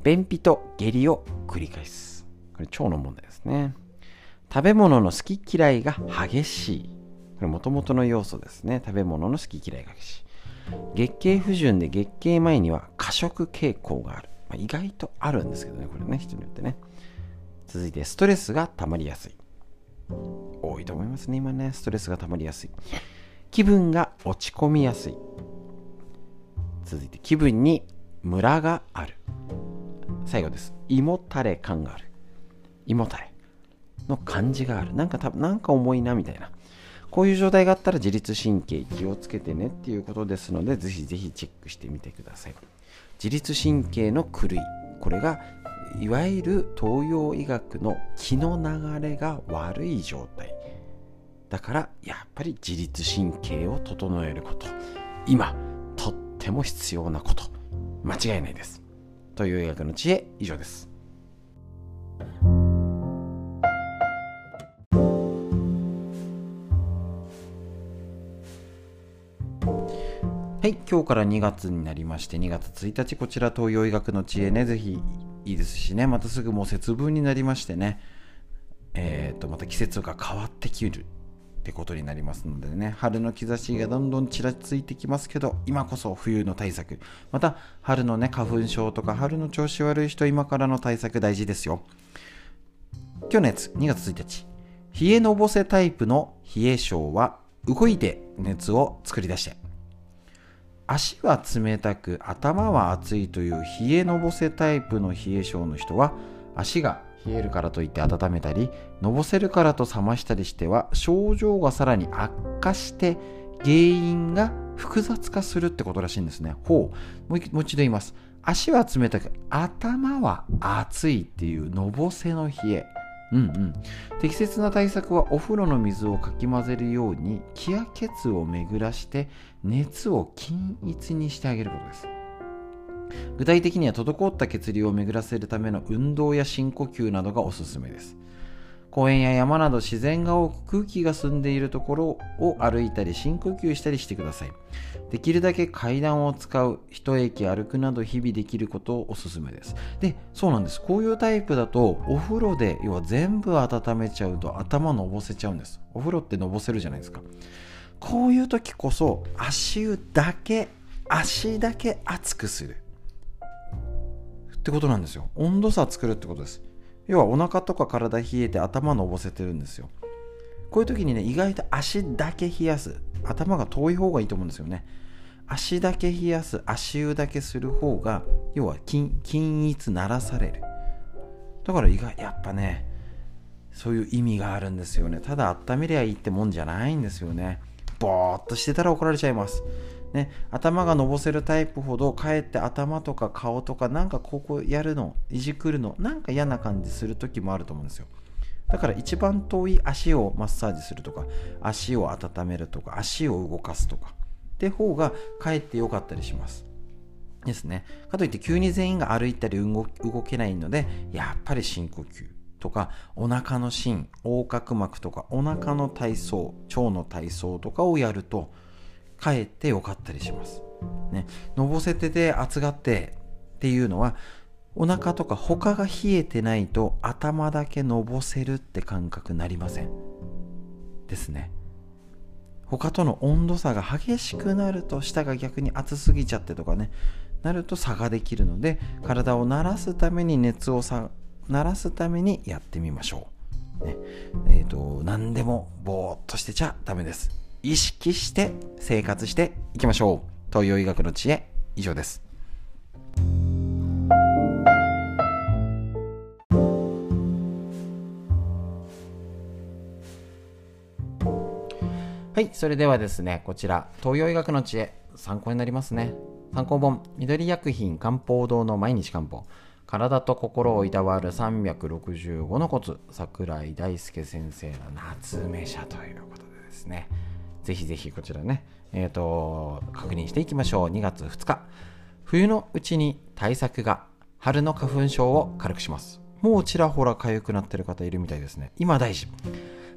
便秘と下痢を繰り返す。これ腸の問題ですね。食べ物の好き嫌いが激しい。これもともとの要素ですね。食べ物の好き嫌いがし。月経不順で月経前には過食傾向がある。まあ、意外とあるんですけどね、これね、人によってね。続いて、ストレスが溜まりやすい。多いと思いますね、今ね。ストレスが溜まりやすい。気分が落ち込みやすい。続いて、気分にムラがある。最後です。胃もたれ感がある。胃もたれの感じがある。なんか多分、なんか重いなみたいな。こういう状態があったら自律神経気をつけてねっていうことですので、ぜひぜひチェックしてみてください。自律神経の狂い。これが、いわゆる東洋医学の気の流れが悪い状態。だから、やっぱり自律神経を整えること。今、とっても必要なこと。間違いないです。という医学の知恵以上です。はい、今日から2月になりまして、2月1日、こちら東洋医学の知恵ね、ぜひいいですしね、またすぐもう節分になりましてね、え、ー、と、また季節が変わってきるってことになりますのでね春の兆しがどんどんちらついてきますけど今こそ冬の対策また春のね花粉症とか春の調子悪い人今からの対策大事ですよ。今日のやつ2月1日冷えのぼせタイプの冷え性は動いて熱を作り出して足は冷たく頭は熱いという冷えのぼせタイプの冷え性の人は足が冷えるからといって温めたりのぼせるからと冷ましたりしては症状がさらに悪化して原因が複雑化するってことらしいんですね。ほう。もう一度言います。足は冷たく頭は熱いっていうのぼせの冷え。うんうん、適切な対策はお風呂の水をかき混ぜるように気や血を巡らして熱を均一にしてあげることです。具体的には滞った血流を巡らせるための運動や深呼吸などがおすすめです。公園や山など自然が多く空気が澄んでいるところを歩いたり深呼吸したりしてください。できるだけ階段を使う一駅歩くなど日々できることをおすすめです。でそうなんです。こういうタイプだとお風呂で要は全部温めちゃうと頭のぼせちゃうんです。お風呂ってのぼせるじゃないですか。こういう時こそ足湯だけ足だけ熱くする。ってことなんですよ。温度差作るってことです。要はお腹とか体冷えて頭のぼせてるんですよ。こういう時にね意外と足だけ冷やす。頭が遠い方がいいと思うんですよね。足だけ冷やす足湯だけする方が要は均一ならされる。だから意外やっぱねそういう意味があるんですよね。ただ温めりゃいいってもんじゃないんですよね。ぼーっとしてたら怒られちゃいます。ね、頭がのぼせるタイプほどかえって頭とか顔とかなんかここやるのいじくるのなんか嫌な感じする時もあると思うんですよ。だから一番遠い足をマッサージするとか足を温めるとか足を動かすとか。って方がかえって良かったりします。ですね。かといって急に全員が歩いたり動けないのでやっぱり深呼吸。とかお腹の芯横隔膜とかお腹の体操腸の体操とかをやるとかえってよかったりします。ね、のぼせてて熱がってっていうのはお腹とか他が冷えてないと頭だけのぼせるって感覚なりません。ですね。他との温度差が激しくなると舌が逆に熱すぎちゃってとかねなると差ができるので体を慣らすために熱を慣らすためにやってみましょう、ね。えーと、何でもぼーっとしてちゃダメです。意識して生活していきましょう。東洋医学の知恵。以上です。はい、それではですね、こちら、東洋医学の知恵、参考になりますね。参考本、緑薬品漢方堂の毎日漢方。体と心をいたわる365のコツ、桜井大輔先生の夏目社ということでですね、ぜひぜひこちらね、えっ、ー、と、確認していきましょう。2月2日。冬のうちに対策が春の花粉症を軽くします。もうちらほら痒くなってる方いるみたいですね。今大事。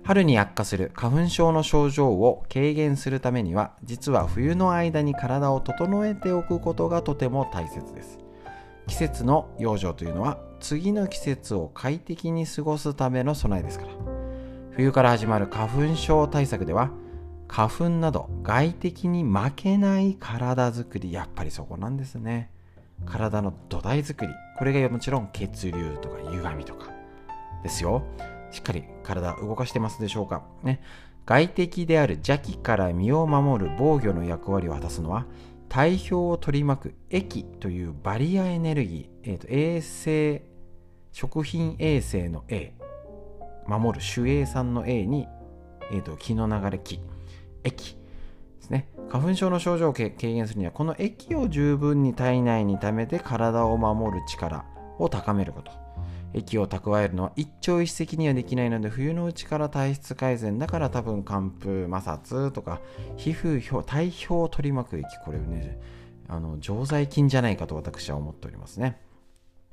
春に悪化する花粉症の症状を軽減するためには実は冬の間に体を整えておくことがとても大切です季節の養生というのは次の季節を快適に過ごすための備えですから。冬から始まる花粉症対策では花粉など外敵に負けない体づくりやっぱりそこなんですね。体の土台づくり。これがもちろん血流とか歪みとか。ですよ。しっかり体動かしてますでしょうか。ね。外敵である邪気から身を守る防御の役割を果たすのは、体表を取り巻く液というバリアエネルギー、えーと、衛生、食品衛生の A、守る守衛さんの A に、えーと、気の流れ気、液ですね。花粉症の症状を軽減するには、この液を十分に体内に溜めて体を守る力を高めること。液を蓄えるのは一朝一夕にはできないので冬のうちから体質改善だから多分寒風摩擦とか皮膚表体表を取り巻く液これねあの常在菌じゃないかと私は思っておりますね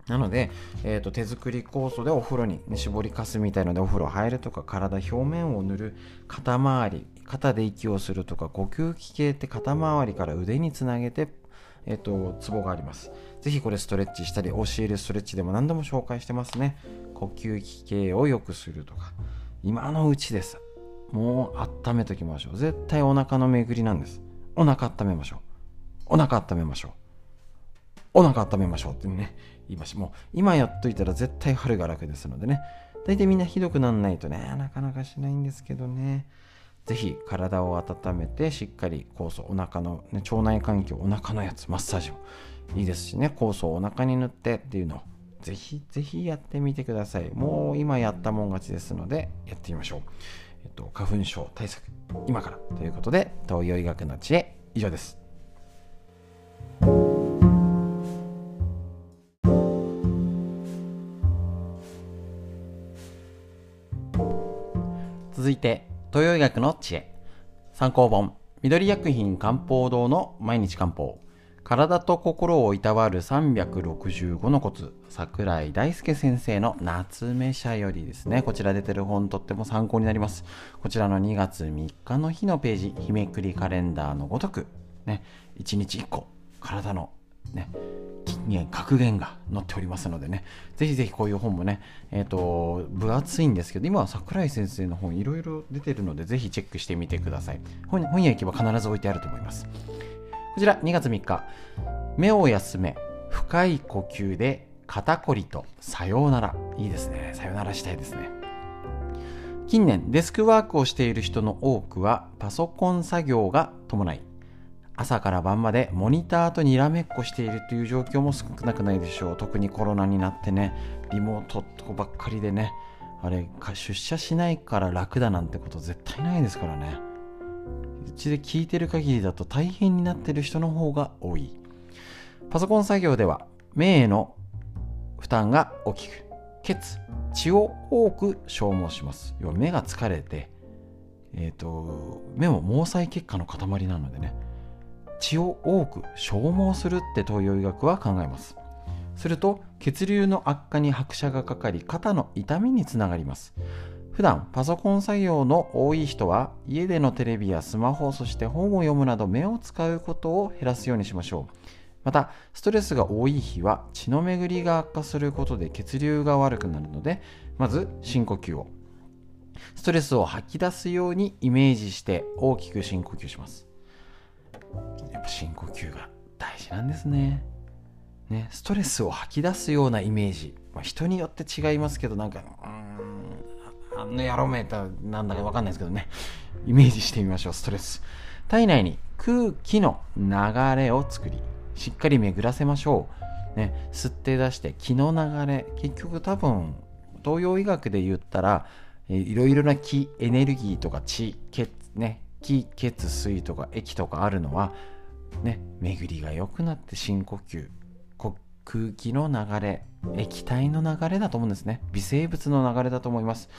なので、えーと、手作り酵素でお風呂に、ね、絞りかすみたいのでお風呂入るとか体表面を塗る肩周り肩で息をするとか呼吸器系って肩周りから腕につなげてえっ、と、ツボがあります。ぜひこれストレッチしたり、教えるストレッチでも何度も紹介してますね。呼吸器系を良くするとか。今のうちです。もう温めときましょう。絶対お腹の巡りなんです。お腹温めましょう。お腹温めましょう。お腹温めましょうってね、言いまし。もう今やっといたら絶対春が楽ですのでね。大体みんなひどくならないとね、なかなかしないんですけどね。ぜひ体を温めてしっかり酵素お腹の、ね、腸内環境お腹のやつマッサージもいいですしね酵素をお腹に塗ってっていうのをぜひぜひやってみてください。もう今やったもん勝ちですのでやってみましょう、えっと、花粉症対策今からということで東洋医学の知恵以上です。続いて東洋医学の知恵参考本緑薬品漢方堂の毎日漢方。体と心をいたわる365のコツ。桜井大輔先生の夏目社よりですね。こちら出てる本とっても参考になります。こちらの2月3日の日のページ日めくりカレンダーのごとくね1日1個体のね金言格言が載っておりますのでね。ぜひぜひこういう本もねえっ、ー、と分厚いんですけど今は桜井先生の本いろいろ出てるのでぜひチェックしてみてください。本本屋行けば必ず置いてあると思います。こちら2月3日。目を休め深い呼吸で肩こりとさようなら。いいですね。さようならしたいですね。近年デスクワークをしている人の多くはパソコン作業が伴い朝から晩までモニターとにらめっこしているという状況も少なくないでしょう。特にコロナになってねリモートとかばっかりでねあれ出社しないから楽だなんてこと絶対ないですからね。うちで聞いてる限りだと大変になってる人の方が多い。パソコン作業では目への負担が大きく血血を多く消耗します。要は目が疲れてえっ、ー、と目も毛細血管の塊なのでね血を多く消耗するって東洋医学は考えます。すると血流の悪化に拍車がかかり肩の痛みにつながります。普段パソコン作業の多い人は家でのテレビやスマホそして本を読むなど目を使うことを減らすようにしましょう。またストレスが多い日は血の巡りが悪化することで血流が悪くなるのでまず深呼吸を。ストレスを吐き出すようにイメージして大きく深呼吸します。やっぱ深呼吸が大事なんですね。ねストレスを吐き出すようなイメージ、まあ、人によって違いますけどなんかうーん。あの野郎めたなんだかわかんないですけどね。イメージしてみましょう。ストレス。体内に空気の流れを作りしっかり巡らせましょう、ね、吸って出して気の流れ。結局多分東洋医学で言ったらいろいろな気エネルギーとか血血ね。気血水とか液とかあるのはね。巡りが良くなって深呼吸。空気の流れ液体の流れだと思うんですね。微生物の流れだと思います。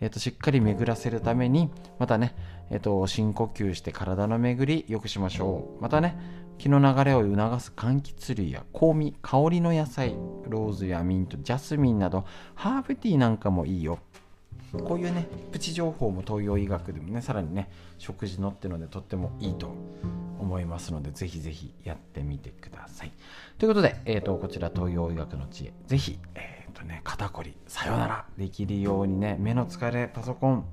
えーと、しっかり巡らせるためにまたね、えーと、深呼吸して体の巡り良くしましょう。またね気の流れを促す柑橘類や香味香りの野菜ローズやミントジャスミンなどハーブティーなんかもいいよ。こういうねプチ情報も東洋医学でもねさらにね食事のっていうのでとってもいいと思いますのでぜひぜひやってみてください。ということで、えーと、こちら東洋医学の知恵ぜひ、えーとね、肩こり、さよならできるようにね、目の疲れ、パソコン、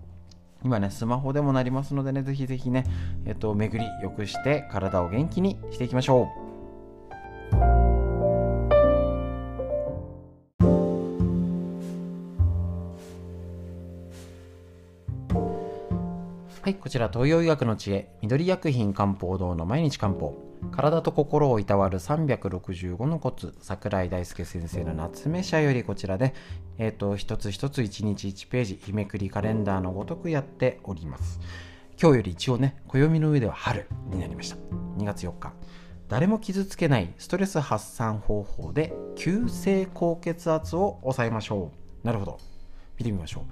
今ね、スマホでもなりますのでね、ぜひぜひね、えっと、巡り良くして体を元気にしていきましょう。はい、こちら東洋医学の知恵、緑薬品漢方堂の毎日漢方。体と心をいたわる365のコツ桜井大輔先生の夏目社よりこちらで、えーと、一つ一つ一日1ページ日めくりカレンダーのごとくやっております。今日より一応ね暦の上では春になりました。2月4日。誰も傷つけないストレス発散方法で急性高血圧を抑えましょう。なるほど。見てみましょう。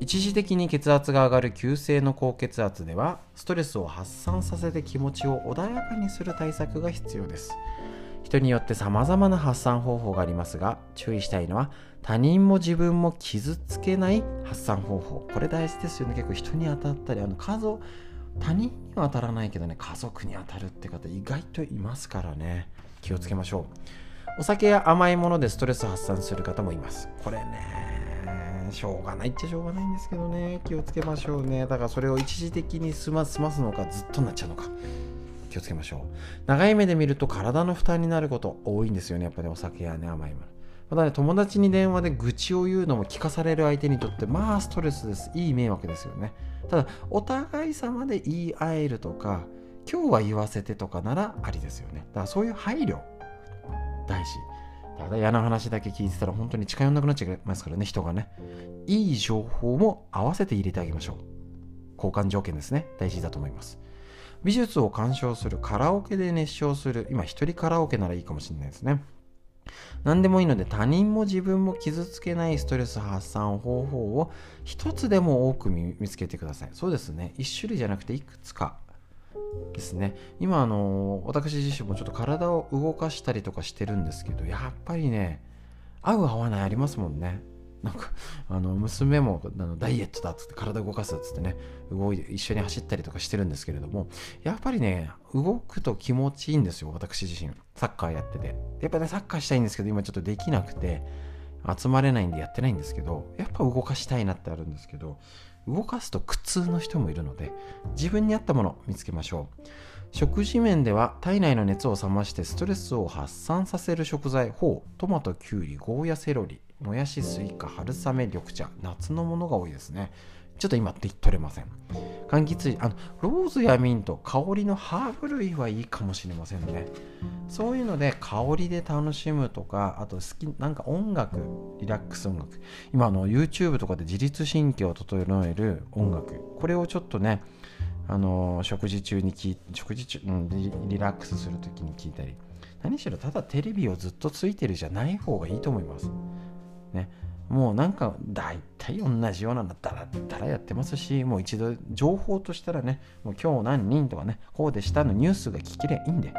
一時的に血圧が上がる急性の高血圧ではストレスを発散させて気持ちを穏やかにする対策が必要です。人によって様々な発散方法がありますが注意したいのは他人も自分も傷つけない発散方法。これ大事ですよね。結構人に当たったりあの家族他人には当たらないけどね家族に当たるって方意外といますからね。気をつけましょう。お酒や甘いものでストレス発散する方もいます。これねしょうがないっちゃしょうがないんですけどね。気をつけましょうね。だからそれを一時的に済ま済ますのかずっとなっちゃうのか。気をつけましょう。長い目で見ると体の負担になること多いんですよね。やっぱりお酒やね甘いもの。またね友達に電話で愚痴を言うのも聞かされる相手にとってまあストレスです。いい迷惑ですよね。ただお互い様で言い合えるとか今日は言わせてとかならありですよね。だからそういう配慮大事。ただ嫌な話だけ聞いてたら本当に近寄んなくなっちゃいますからね、人がね。いい情報も合わせて入れてあげましょう。交換条件ですね。大事だと思います。美術を鑑賞する、カラオケで熱唱する。今一人カラオケならいいかもしれないですね。何でもいいので他人も自分も傷つけないストレス発散方法を一つでも多く見つけてください。そうですね。一種類じゃなくていくつかですね。今あの私自身もちょっと体を動かしたりとかしてるんですけどやっぱりね合う合わないありますもんね。なんか (laughs) あの娘もあのダイエットだっつって体動かすっつってね動い一緒に走ったりとかしてるんですけれどもやっぱりね動くと気持ちいいんですよ私自身。サッカーやってて。やっぱねサッカーしたいんですけど今ちょっとできなくて集まれないんでやってないんですけどやっぱ動かしたいなってあるんですけど動かすと苦痛の人もいるので自分に合ったものを見つけましょう。食事面では体内の熱を冷ましてストレスを発散させる食材ほうトマトきゅうりゴーヤセロリもやしスイカ春雨緑茶夏のものが多いですね。ちょっと今取れません。柑橘類あのローズやミント香りのハーブ類はいいかもしれませんね。そういうので香りで楽しむとかあと好きなんか音楽リラックス音楽。今の YouTube とかで自律神経を整える音楽。これをちょっとねあの食事中に聞食事中、うん、リリラックスする時に聞いたり。何しろただテレビをずっとついてるじゃない方がいいと思います。ね。もうなんか大体同じようなのだらだらやってますし、もう一度情報としたらね、もう今日何人とかね、こうでしたのニュースが聞けりゃいいんで、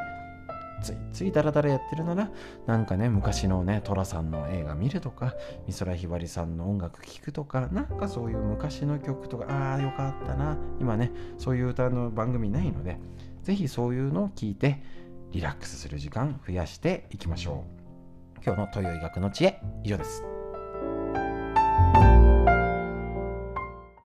ついついダラダラやってるなら、なんかね、昔のね、寅さんの映画見るとか、美空ひばりさんの音楽聴くとか、なんかそういう昔の曲とか、ああ、よかったな。今ね、そういう歌の番組ないので、ぜひそういうのを聞いて、リラックスする時間増やしていきましょう。今日の東洋医学の知恵、以上です。thank you